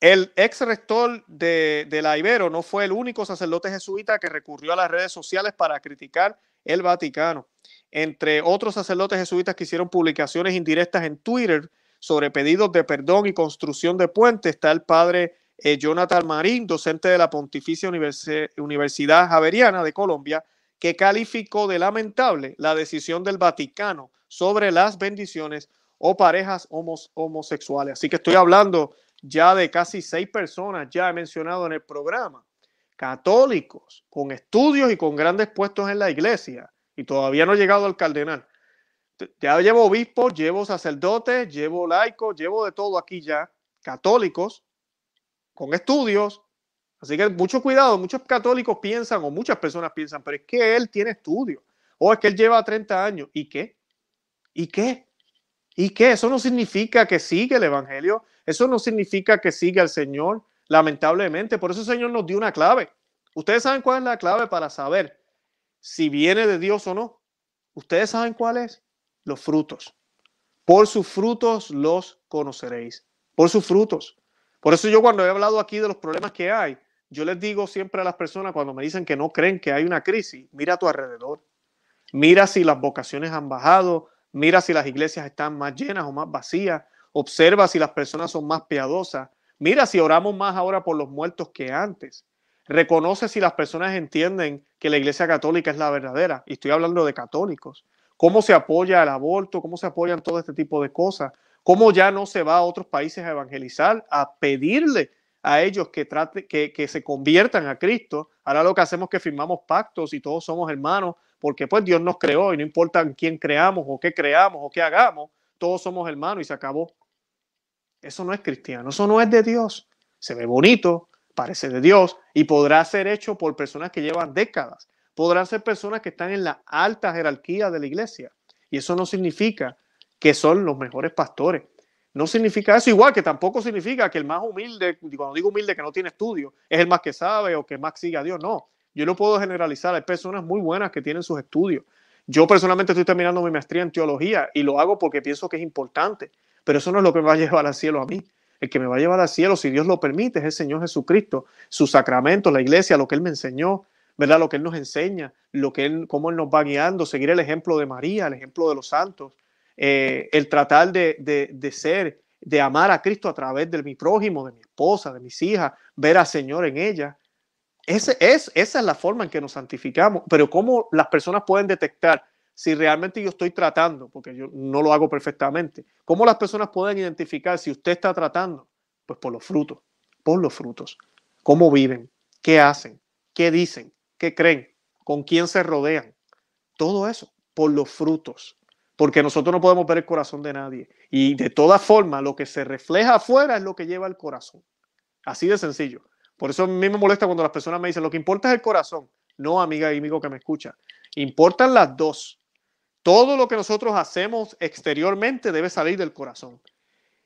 El ex rector de, la Ibero no fue el único sacerdote jesuita que recurrió a las redes sociales para criticar el Vaticano. Entre otros sacerdotes jesuitas que hicieron publicaciones indirectas en Twitter sobre pedidos de perdón y construcción de puentes, está el padre eh, Jonathan Marín, docente de la Pontificia Universidad Javeriana de Colombia, que calificó de lamentable la decisión del Vaticano sobre las bendiciones o parejas homosexuales. Así que estoy hablando ya de casi seis personas, ya he mencionado en el programa, católicos, con estudios y con grandes puestos en la iglesia, y todavía no he llegado al cardenal. Ya llevo obispos, llevo sacerdotes, llevo laicos, llevo de todo aquí ya, católicos, con estudios. Así que mucho cuidado, muchos católicos piensan, o muchas personas piensan, pero es que él tiene estudios, o es que él lleva 30 años. ¿Y qué? ¿Y qué? ¿Y qué? Eso no significa que sigue el Evangelio. Eso no significa que siga al Señor, lamentablemente. Por eso el Señor nos dio una clave. Ustedes saben cuál es la clave para saber si viene de Dios o no. Ustedes saben cuál es. Los frutos. Por sus frutos los conoceréis. Por sus frutos. Por eso yo cuando he hablado aquí de los problemas que hay, yo les digo siempre a las personas cuando me dicen que no creen que hay una crisis, mira a tu alrededor. Mira si las vocaciones han bajado, mira si las iglesias están más llenas o más vacías, Observa si las personas son más piadosas. Mira si oramos más ahora por los muertos que antes. reconoce si las personas entienden que la Iglesia Católica es la verdadera. Y estoy hablando de católicos. Cómo se apoya el aborto, cómo se apoyan todo este tipo de cosas. Cómo ya no se va a otros países a evangelizar, a pedirle a ellos que, trate, que, que se conviertan a Cristo. Ahora lo que hacemos es que firmamos pactos y todos somos hermanos, porque pues Dios nos creó y no importa quién creamos o qué creamos o qué hagamos, todos somos hermanos y se acabó. Eso no es cristiano, eso no es de Dios. Se ve bonito, parece de Dios y podrá ser hecho por personas que llevan décadas. Podrán ser personas que están en la alta jerarquía de la iglesia. Y eso no significa que son los mejores pastores. No significa eso, igual que tampoco significa que el más humilde, cuando digo humilde que no tiene estudio, es el más que sabe o que más sigue a Dios. No, yo no puedo generalizar. Hay personas muy buenas que tienen sus estudios. Yo personalmente estoy terminando mi maestría en teología y lo hago porque pienso que es importante, pero eso no es lo que me va a llevar al cielo a mí. El que me va a llevar al cielo, si Dios lo permite, es el Señor Jesucristo, sus sacramentos, la iglesia, lo que Él me enseñó, ¿verdad? Lo que Él nos enseña, lo que Él, cómo Él nos va guiando, seguir el ejemplo de María, el ejemplo de los santos, eh, el tratar de, de, de, ser, de amar a Cristo a través de mi prójimo, de mi esposa, de mis hijas, ver al Señor en ella. Ese es, esa es la forma en que nos santificamos, pero cómo las personas pueden detectar si realmente yo estoy tratando, porque yo no lo hago perfectamente. ¿Cómo las personas pueden identificar si usted está tratando? Pues por los frutos, por los frutos. ¿Cómo viven? ¿Qué hacen? ¿Qué dicen? ¿Qué creen? ¿Con quién se rodean? Todo eso, por los frutos. Porque nosotros no podemos ver el corazón de nadie. Y de todas formas, lo que se refleja afuera es lo que lleva el corazón. Así de sencillo. Por eso a mí me molesta cuando las personas me dicen, lo que importa es el corazón. No, amiga y amigo que me escucha. Importan las dos. Todo lo que nosotros hacemos exteriormente debe salir del corazón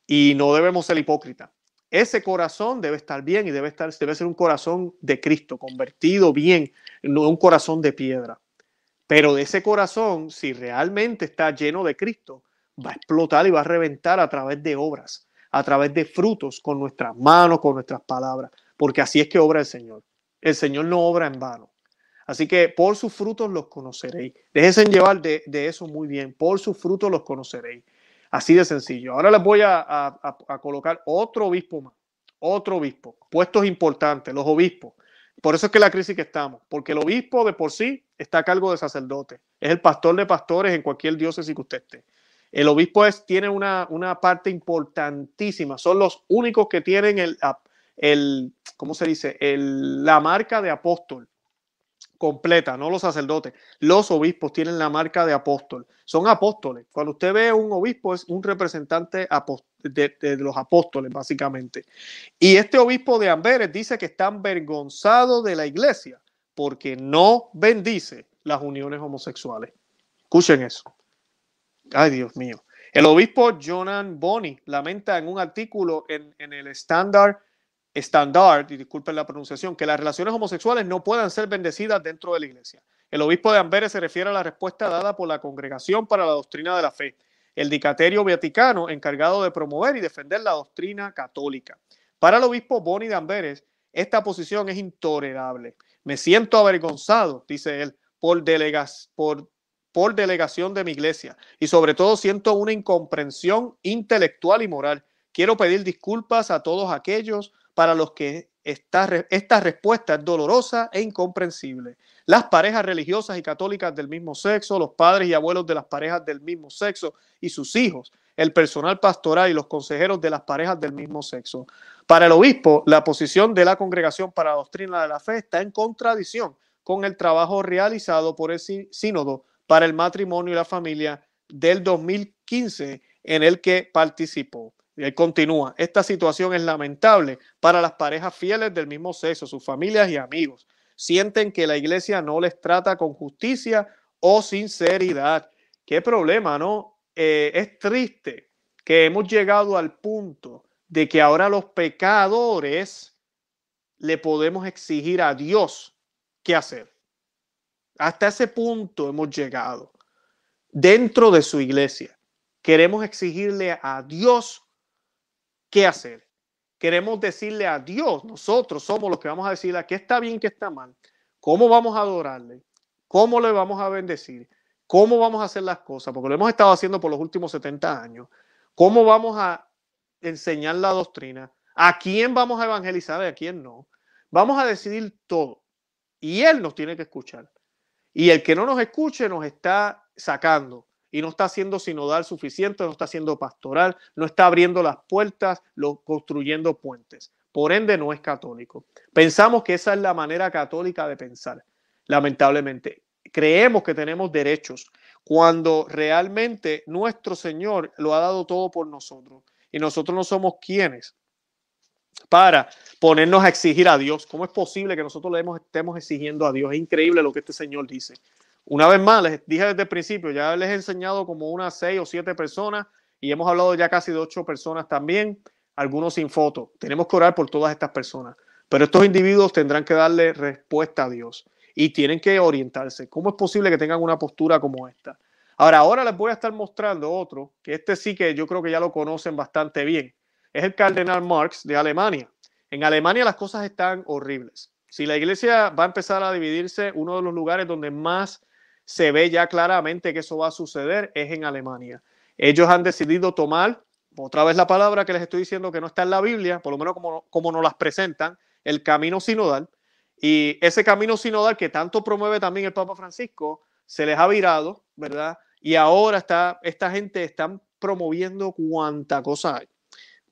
y no debemos ser hipócritas. Ese corazón debe estar bien y debe, estar, debe ser un corazón de Cristo, convertido bien, no un corazón de piedra. Pero ese corazón, si realmente está lleno de Cristo, va a explotar y va a reventar a través de obras, a través de frutos, con nuestras manos, con nuestras palabras, porque así es que obra el Señor. El Señor no obra en vano. Así que por sus frutos los conoceréis. Déjense llevar de, eso muy bien. Por sus frutos los conoceréis. Así de sencillo. Ahora les voy a, colocar otro obispo más. Otro obispo. Puestos importantes, los obispos. Por eso es que la crisis que estamos. Porque el obispo de por sí está a cargo de sacerdote. Es el pastor de pastores en cualquier diócesis que usted esté. El obispo es, tiene una, una parte importantísima. Son los únicos que tienen el, el ¿cómo se dice? El, la marca de apóstol completa, no los sacerdotes. Los obispos tienen la marca de apóstol. Son apóstoles. Cuando usted ve un obispo es un representante de, los apóstoles, básicamente. Y este obispo de Amberes dice que está avergonzado de la iglesia porque no bendice las uniones homosexuales. Escuchen eso. Ay, Dios mío. El obispo Jonan Boni lamenta en un artículo en, en el Standard estándar, y disculpen la pronunciación, que las relaciones homosexuales no puedan ser bendecidas dentro de la iglesia. El obispo de Amberes se refiere a la respuesta dada por la Congregación para la Doctrina de la Fe, el Dicaterio Vaticano encargado de promover y defender la doctrina católica. Para el obispo Boni de Amberes, esta posición es intolerable. Me siento avergonzado, dice él, por, delegas, por, por delegación de mi iglesia y sobre todo siento una incomprensión intelectual y moral. Quiero pedir disculpas a todos aquellos para los que esta, esta respuesta es dolorosa e incomprensible. Las parejas religiosas y católicas del mismo sexo, los padres y abuelos de las parejas del mismo sexo y sus hijos, el personal pastoral y los consejeros de las parejas del mismo sexo. Para el obispo, la posición de la Congregación para la Doctrina de la Fe está en contradicción con el trabajo realizado por el sínodo para el matrimonio y la familia del 2015 en el que participó. Continúa, esta situación es lamentable para las parejas fieles del mismo sexo, sus familias y amigos. Sienten que la iglesia no les trata con justicia o sinceridad. Qué problema, ¿no? Eh, es triste que hemos llegado al punto de que ahora los pecadores le podemos exigir a Dios qué hacer. Hasta ese punto hemos llegado. Dentro de su iglesia, queremos exigirle a Dios qué hacer. Queremos decirle a Dios, nosotros somos los que vamos a decirle qué está bien, qué está mal, cómo vamos a adorarle, cómo le vamos a bendecir, cómo vamos a hacer las cosas, porque lo hemos estado haciendo por los últimos 70 años, cómo vamos a enseñar la doctrina, a quién vamos a evangelizar y a quién no. Vamos a decidir todo. Y Él nos tiene que escuchar. Y el que no nos escuche nos está sacando y no está haciendo sinodal suficiente, no está haciendo pastoral, no está abriendo las puertas, lo, construyendo puentes. Por ende, no es católico. Pensamos que esa es la manera católica de pensar, lamentablemente. Creemos que tenemos derechos cuando realmente nuestro Señor lo ha dado todo por nosotros y nosotros no somos quienes para ponernos a exigir a Dios. ¿Cómo es posible que nosotros le estemos exigiendo a Dios? Es increíble lo que este Señor dice. Una vez más, les dije desde el principio, ya les he enseñado como unas seis o siete personas y hemos hablado ya casi de ocho personas también, algunos sin foto. Tenemos que orar por todas estas personas, pero estos individuos tendrán que darle respuesta a Dios y tienen que orientarse. ¿Cómo es posible que tengan una postura como esta? Ahora, ahora les voy a estar mostrando otro, que este sí que yo creo que ya lo conocen bastante bien. Es el cardenal Marx de Alemania. En Alemania las cosas están horribles. Si la iglesia va a empezar a dividirse, uno de los lugares donde más se ve ya claramente que eso va a suceder es en Alemania. Ellos han decidido tomar, otra vez la palabra que les estoy diciendo que no está en la Biblia, por lo menos como, como nos las presentan, el camino sinodal. Y ese camino sinodal que tanto promueve también el Papa Francisco, se les ha virado, ¿verdad? Y ahora está, esta gente está promoviendo cuanta cosa hay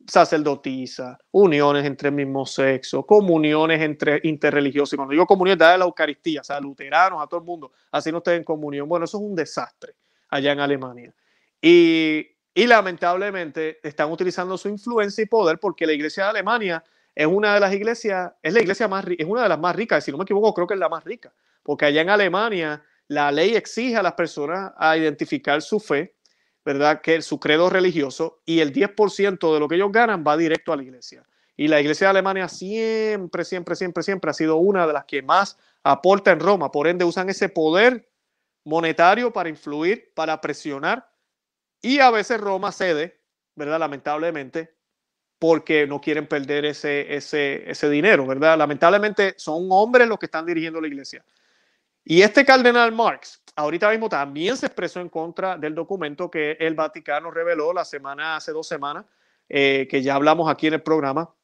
sacerdotisa, uniones entre el mismo sexo, comuniones entre interreligiosos. Y cuando digo comunión, de la Eucaristía, o sea, luteranos, a todo el mundo, así no estén en comunión. Bueno, eso es un desastre allá en Alemania. Y, y lamentablemente están utilizando su influencia y poder porque la iglesia de Alemania es una de las iglesias, es la iglesia más es una de las más ricas, si no me equivoco, creo que es la más rica, porque allá en Alemania la ley exige a las personas a identificar su fe ¿verdad? Que su credo religioso y el 10% de lo que ellos ganan va directo a la iglesia. Y la iglesia de Alemania siempre, siempre, siempre, siempre ha sido una de las que más aporta en Roma. Por ende, usan ese poder monetario para influir, para presionar. Y a veces Roma cede, ¿verdad? Lamentablemente, porque no quieren perder ese, ese, ese dinero, ¿verdad? Lamentablemente son hombres los que están dirigiendo la iglesia. Y este cardenal Marx, ahorita mismo también se expresó en contra del documento que el Vaticano reveló la semana, hace dos semanas, eh, que ya hablamos aquí en el programa.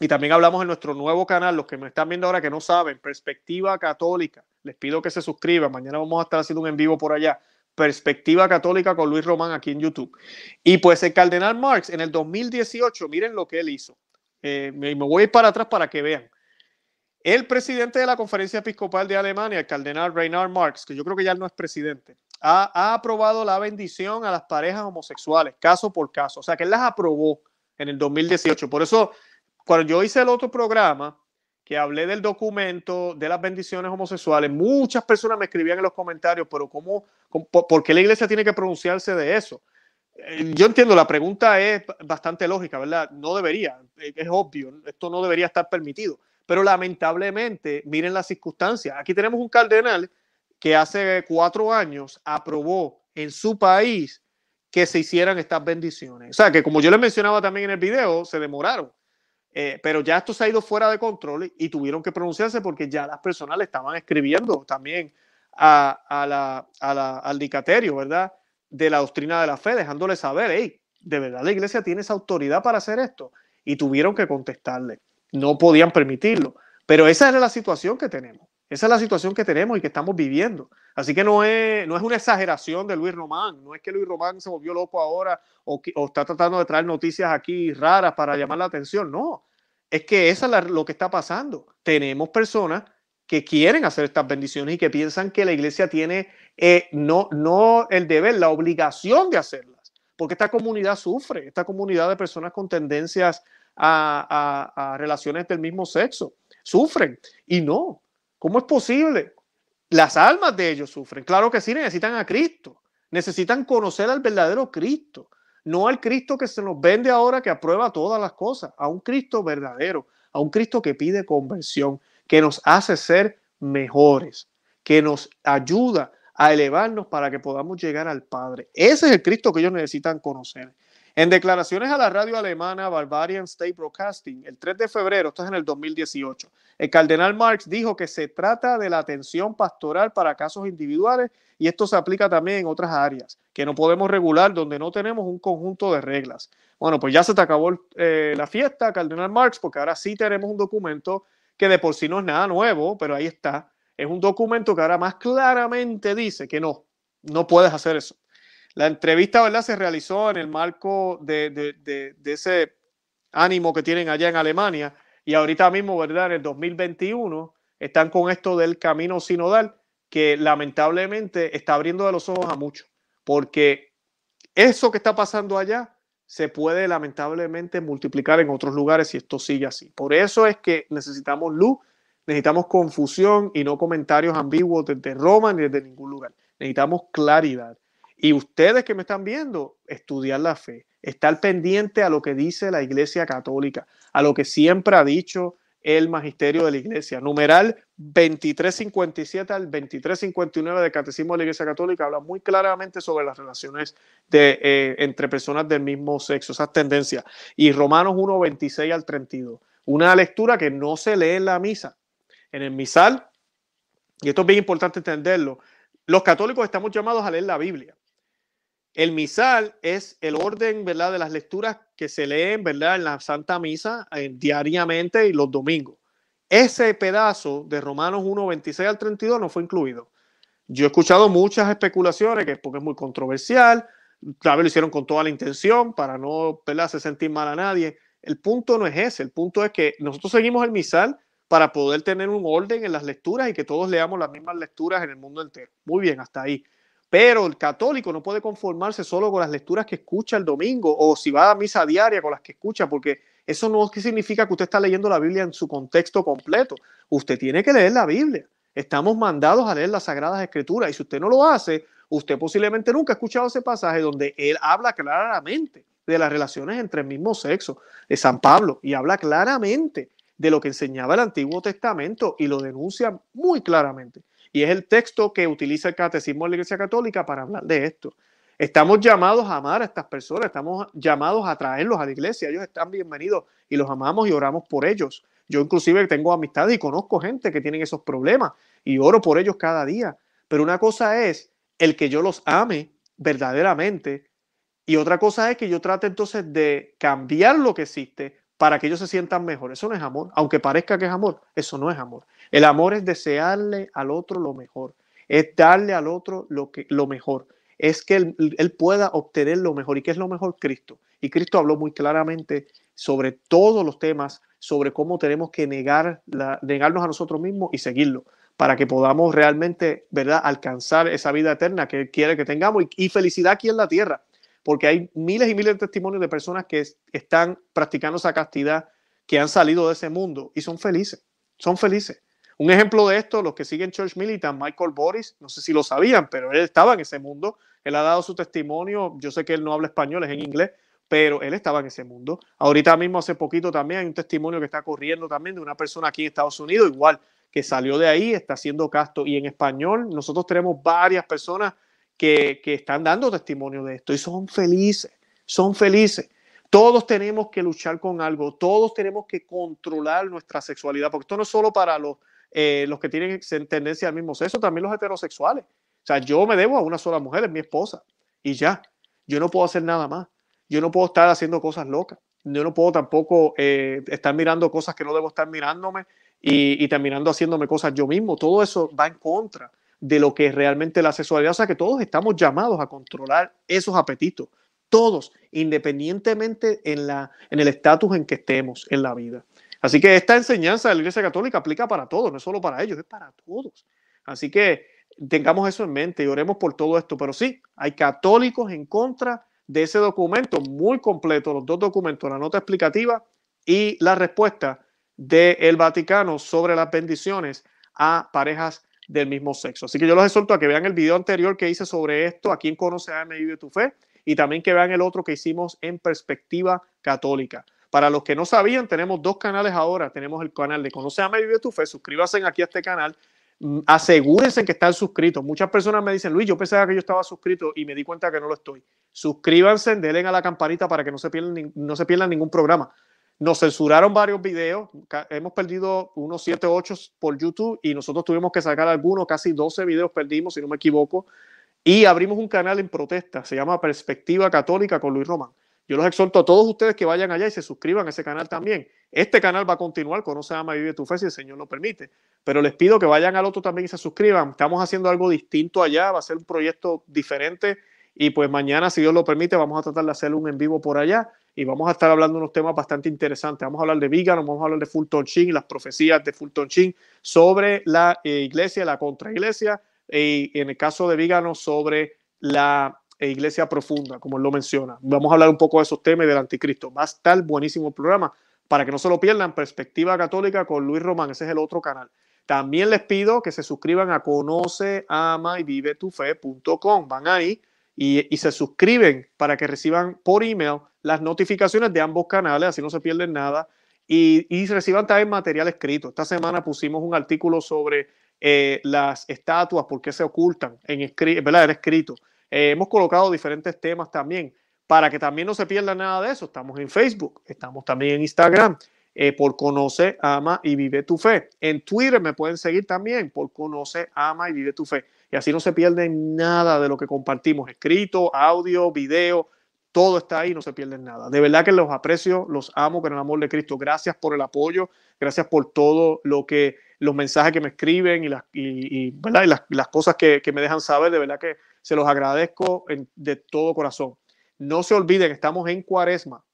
Y también hablamos en nuestro nuevo canal, los que me están viendo ahora que no saben, Perspectiva Católica. Les pido que se suscriban. Mañana vamos a estar haciendo un en vivo por allá. Perspectiva Católica con Luis Román aquí en YouTube. Y pues el cardenal Marx en el 2018, miren lo que él hizo. Eh, me voy para atrás para que vean. El presidente de la Conferencia Episcopal de Alemania, el cardenal Reinhard Marx, que yo creo que ya no es presidente, ha, aprobado la bendición a las parejas homosexuales, caso por caso. O sea, que él las aprobó en el 2018. Por eso, cuando yo hice el otro programa, que hablé del documento de las bendiciones homosexuales, muchas personas me escribían en los comentarios, pero ¿cómo, por qué la iglesia tiene que pronunciarse de eso? Eh, yo entiendo, la pregunta es bastante lógica, ¿verdad? No debería, es obvio, esto no debería estar permitido. Pero lamentablemente, miren las circunstancias. Aquí tenemos un cardenal que hace cuatro años aprobó en su país que se hicieran estas bendiciones. O sea, que como yo les mencionaba también en el video, se demoraron. Eh, pero ya esto se ha ido fuera de control y, tuvieron que pronunciarse porque ya las personas le estaban escribiendo también a, la, al dicaterio, ¿verdad? De la doctrina de la fe, dejándole saber, hey, de verdad la iglesia tiene esa autoridad para hacer esto. Y tuvieron que contestarle no podían permitirlo. Pero esa es la situación que tenemos. Esa es la situación que tenemos y que estamos viviendo. Así que no es, no es una exageración de Luis Román. No es que Luis Román se volvió loco ahora o, está tratando de traer noticias aquí raras para llamar la atención. No, es que eso es lo que está pasando. Tenemos personas que quieren hacer estas bendiciones y que piensan que la iglesia tiene eh, no, no el deber, la obligación de hacerlas. Porque esta comunidad sufre, esta comunidad de personas con tendencias a, relaciones del mismo sexo. Sufren. Y no. ¿Cómo es posible? Las almas de ellos sufren. Claro que sí, necesitan a Cristo. Necesitan conocer al verdadero Cristo. No al Cristo que se nos vende ahora que aprueba todas las cosas. A un Cristo verdadero. A un Cristo que pide conversión. Que nos hace ser mejores. Que nos ayuda a elevarnos para que podamos llegar al Padre. Ese es el Cristo que ellos necesitan conocer. En declaraciones a la radio alemana Barbarian State Broadcasting, el 3 de febrero, esto es en el 2018, el cardenal Marx dijo que se trata de la atención pastoral para casos individuales y esto se aplica también en otras áreas que no podemos regular donde no tenemos un conjunto de reglas. Bueno, pues ya se te acabó eh, la fiesta, cardenal Marx, porque ahora sí tenemos un documento que de por sí no es nada nuevo, pero ahí está. Es un documento que ahora más claramente dice que no, no puedes hacer eso. La entrevista, ¿verdad? Se realizó en el marco de, ese ánimo que tienen allá en Alemania y ahorita mismo, ¿verdad? En el 2021 están con esto del camino sinodal que lamentablemente está abriendo de los ojos a muchos, porque eso que está pasando allá se puede lamentablemente multiplicar en otros lugares si esto sigue así. Por eso es que necesitamos luz, necesitamos confusión y no comentarios ambiguos desde Roma ni desde ningún lugar. Necesitamos claridad. Y ustedes que me están viendo, estudiar la fe, estar pendiente a lo que dice la Iglesia Católica, a lo que siempre ha dicho el magisterio de la Iglesia. Numeral 2357 al 2359 del Catecismo de la Iglesia Católica habla muy claramente sobre las relaciones eh, entre personas del mismo sexo, esas tendencias. Y Romanos 1, 26 al 32. Una lectura que no se lee en la misa. En el misal, y esto es bien importante entenderlo, los católicos estamos llamados a leer la Biblia. El misal es el orden, ¿verdad?, de las lecturas que se leen, ¿verdad?, en la Santa Misa eh, diariamente y los domingos. Ese pedazo de Romanos 1, 26 al 32 no fue incluido. Yo he escuchado muchas especulaciones que es porque es muy controversial, tal vez lo hicieron con toda la intención para no hacer sentir mal a nadie. El punto no es ese, el punto es que nosotros seguimos el misal para poder tener un orden en las lecturas y que todos leamos las mismas lecturas en el mundo entero. Muy bien, hasta ahí. Pero el católico no puede conformarse solo con las lecturas que escucha el domingo o si va a misa diaria con las que escucha, porque eso no significa que usted está leyendo la Biblia en su contexto completo. Usted tiene que leer la Biblia. Estamos mandados a leer las Sagradas Escrituras y si usted no lo hace, usted posiblemente nunca ha escuchado ese pasaje donde él habla claramente de las relaciones entre el mismo sexo, de San Pablo, y habla claramente de lo que enseñaba el Antiguo Testamento y lo denuncia muy claramente. Y es el texto que utiliza el Catecismo de la Iglesia Católica para hablar de esto. Estamos llamados a amar a estas personas, estamos llamados a traerlos a la iglesia. Ellos están bienvenidos y los amamos y oramos por ellos. Yo inclusive tengo amistades y conozco gente que tienen esos problemas y oro por ellos cada día. Pero una cosa es el que yo los ame verdaderamente y otra cosa es que yo trate entonces de cambiar lo que existe para que ellos se sientan mejor. Eso no es amor. Aunque parezca que es amor, eso no es amor. El amor es desearle al otro lo mejor, es darle al otro lo, que, lo mejor, es que él, pueda obtener lo mejor. ¿Y qué es lo mejor? Cristo. Y Cristo habló muy claramente sobre todos los temas, sobre cómo tenemos que negar negarnos a nosotros mismos y seguirlo para que podamos realmente, ¿verdad?, alcanzar esa vida eterna que Él quiere que tengamos y felicidad aquí en la tierra, porque hay miles y miles de testimonios de personas que están practicando esa castidad, que han salido de ese mundo y son felices, son felices. Un ejemplo de esto, los que siguen Church Militant, Michael Boris, no sé si lo sabían, pero él estaba en ese mundo, él ha dado su testimonio, yo sé que él no habla español, es en inglés, pero él estaba en ese mundo. Ahorita mismo, hace poquito también, hay un testimonio que está corriendo también de una persona aquí en Estados Unidos, igual, que salió de ahí, está haciendo casto. Y en español, nosotros tenemos varias personas que, que están dando testimonio de esto y son felices, son felices. Todos tenemos que luchar con algo, todos tenemos que controlar nuestra sexualidad, porque esto no es solo para los eh, los que tienen tendencia al mismo sexo, también los heterosexuales. O sea, yo me debo a una sola mujer, es mi esposa, y ya. Yo no puedo hacer nada más. Yo no puedo estar haciendo cosas locas. Yo no puedo tampoco eh, estar mirando cosas que no debo estar mirándome y, y terminando haciéndome cosas yo mismo. Todo eso va en contra de lo que es realmente la sexualidad. O sea que todos estamos llamados a controlar esos apetitos. Todos, independientemente en, la, en el estatus en que estemos en la vida. Así que esta enseñanza de la Iglesia Católica aplica para todos, no es solo para ellos, es para todos. Así que tengamos eso en mente y oremos por todo esto. Pero sí, hay católicos en contra de ese documento muy completo, los dos documentos, la nota explicativa y la respuesta del Vaticano sobre las bendiciones a parejas del mismo sexo. Así que yo los exhorto a que vean el video anterior que hice sobre esto, a quién conoce a de tu fe, y también que vean el otro que hicimos en perspectiva católica. Para los que no sabían, tenemos dos canales ahora. Tenemos el canal de Conoce a Vive tu Fe. Suscríbanse aquí a este canal. Mm, asegúrense que están suscritos. Muchas personas me dicen, Luis, yo pensaba que yo estaba suscrito y me di cuenta que no lo estoy. Suscríbanse, denle a la campanita para que no se pierdan, no se pierdan ningún programa. Nos censuraron varios videos, hemos perdido unos 7 o 8 por YouTube y nosotros tuvimos que sacar algunos, casi 12 videos perdimos, si no me equivoco, y abrimos un canal en protesta, se llama Perspectiva Católica con Luis Román Yo los exhorto a todos ustedes que vayan allá y se suscriban a ese canal también. Este canal va a continuar, Conoce, Ama y Vive tu Fe, si el Señor lo permite. Pero les pido que vayan al otro también y se suscriban. Estamos haciendo algo distinto allá, va a ser un proyecto diferente. Y pues mañana, si Dios lo permite, vamos a tratar de hacer un en vivo por allá y vamos a estar hablando de unos temas bastante interesantes. Vamos a hablar de Vigan, vamos a hablar de Fulton Sheen, las profecías de Fulton Sheen sobre la eh, iglesia, la contraiglesia, y en el caso de Vígano sobre la e Iglesia Profunda, como él lo menciona. Vamos a hablar un poco de esos temas del anticristo. Va a estar buenísimo programa para que no se lo pierdan. Perspectiva Católica con Luis Román, ese es el otro canal. También les pido que se suscriban a conoce, ama y vive tu fe.com. Van ahí y, y, se suscriben para que reciban por email las notificaciones de ambos canales, así no se pierden nada. Y, y reciban también material escrito. Esta semana pusimos un artículo sobre eh, las estatuas, por qué se ocultan en, ¿verdad? en escrito. Eh, hemos colocado diferentes temas también para que también no se pierda nada de eso. Estamos en Facebook, estamos también en Instagram. Eh, por Conoce, Ama y Vive tu Fe. En Twitter me pueden seguir también por Conoce, Ama y Vive tu Fe. Y así no se pierden nada de lo que compartimos, escrito, audio, video, todo está ahí, no se pierden nada. De verdad que los aprecio, los amo con el amor de Cristo. Gracias por el apoyo, gracias por todo lo que, los mensajes que me escriben y las, y, ¿verdad? y las, las, cosas que, que me dejan saber. De verdad que se los agradezco de todo corazón. No se olviden, estamos en cuaresma.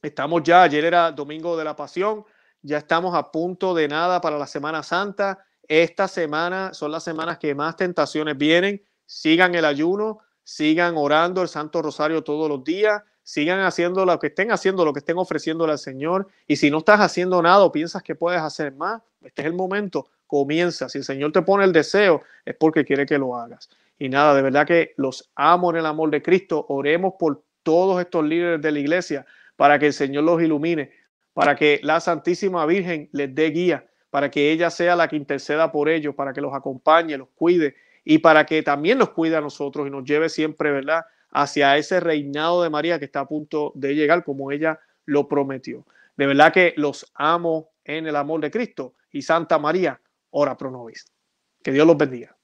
Estamos ya, ayer era domingo de la pasión, ya estamos a punto de nada para la Semana Santa. Esta semana son las semanas que más tentaciones vienen. Sigan el ayuno, sigan orando el Santo Rosario todos los días, sigan haciendo lo que estén haciendo, lo que estén ofreciéndole al Señor. Y si no estás haciendo nada o piensas que puedes hacer más, este es el momento, comienza. Si el Señor te pone el deseo, es porque quiere que lo hagas. Y nada, de verdad que los amo en el amor de Cristo. Oremos por todos estos líderes de la iglesia para que el Señor los ilumine, para que la Santísima Virgen les dé guía, para que ella sea la que interceda por ellos, para que los acompañe, los cuide y para que también los cuide a nosotros y nos lleve siempre, ¿verdad?, hacia ese reinado de María que está a punto de llegar como ella lo prometió. De verdad que los amo en el amor de Cristo y Santa María, ora pro nobis. Que Dios los bendiga.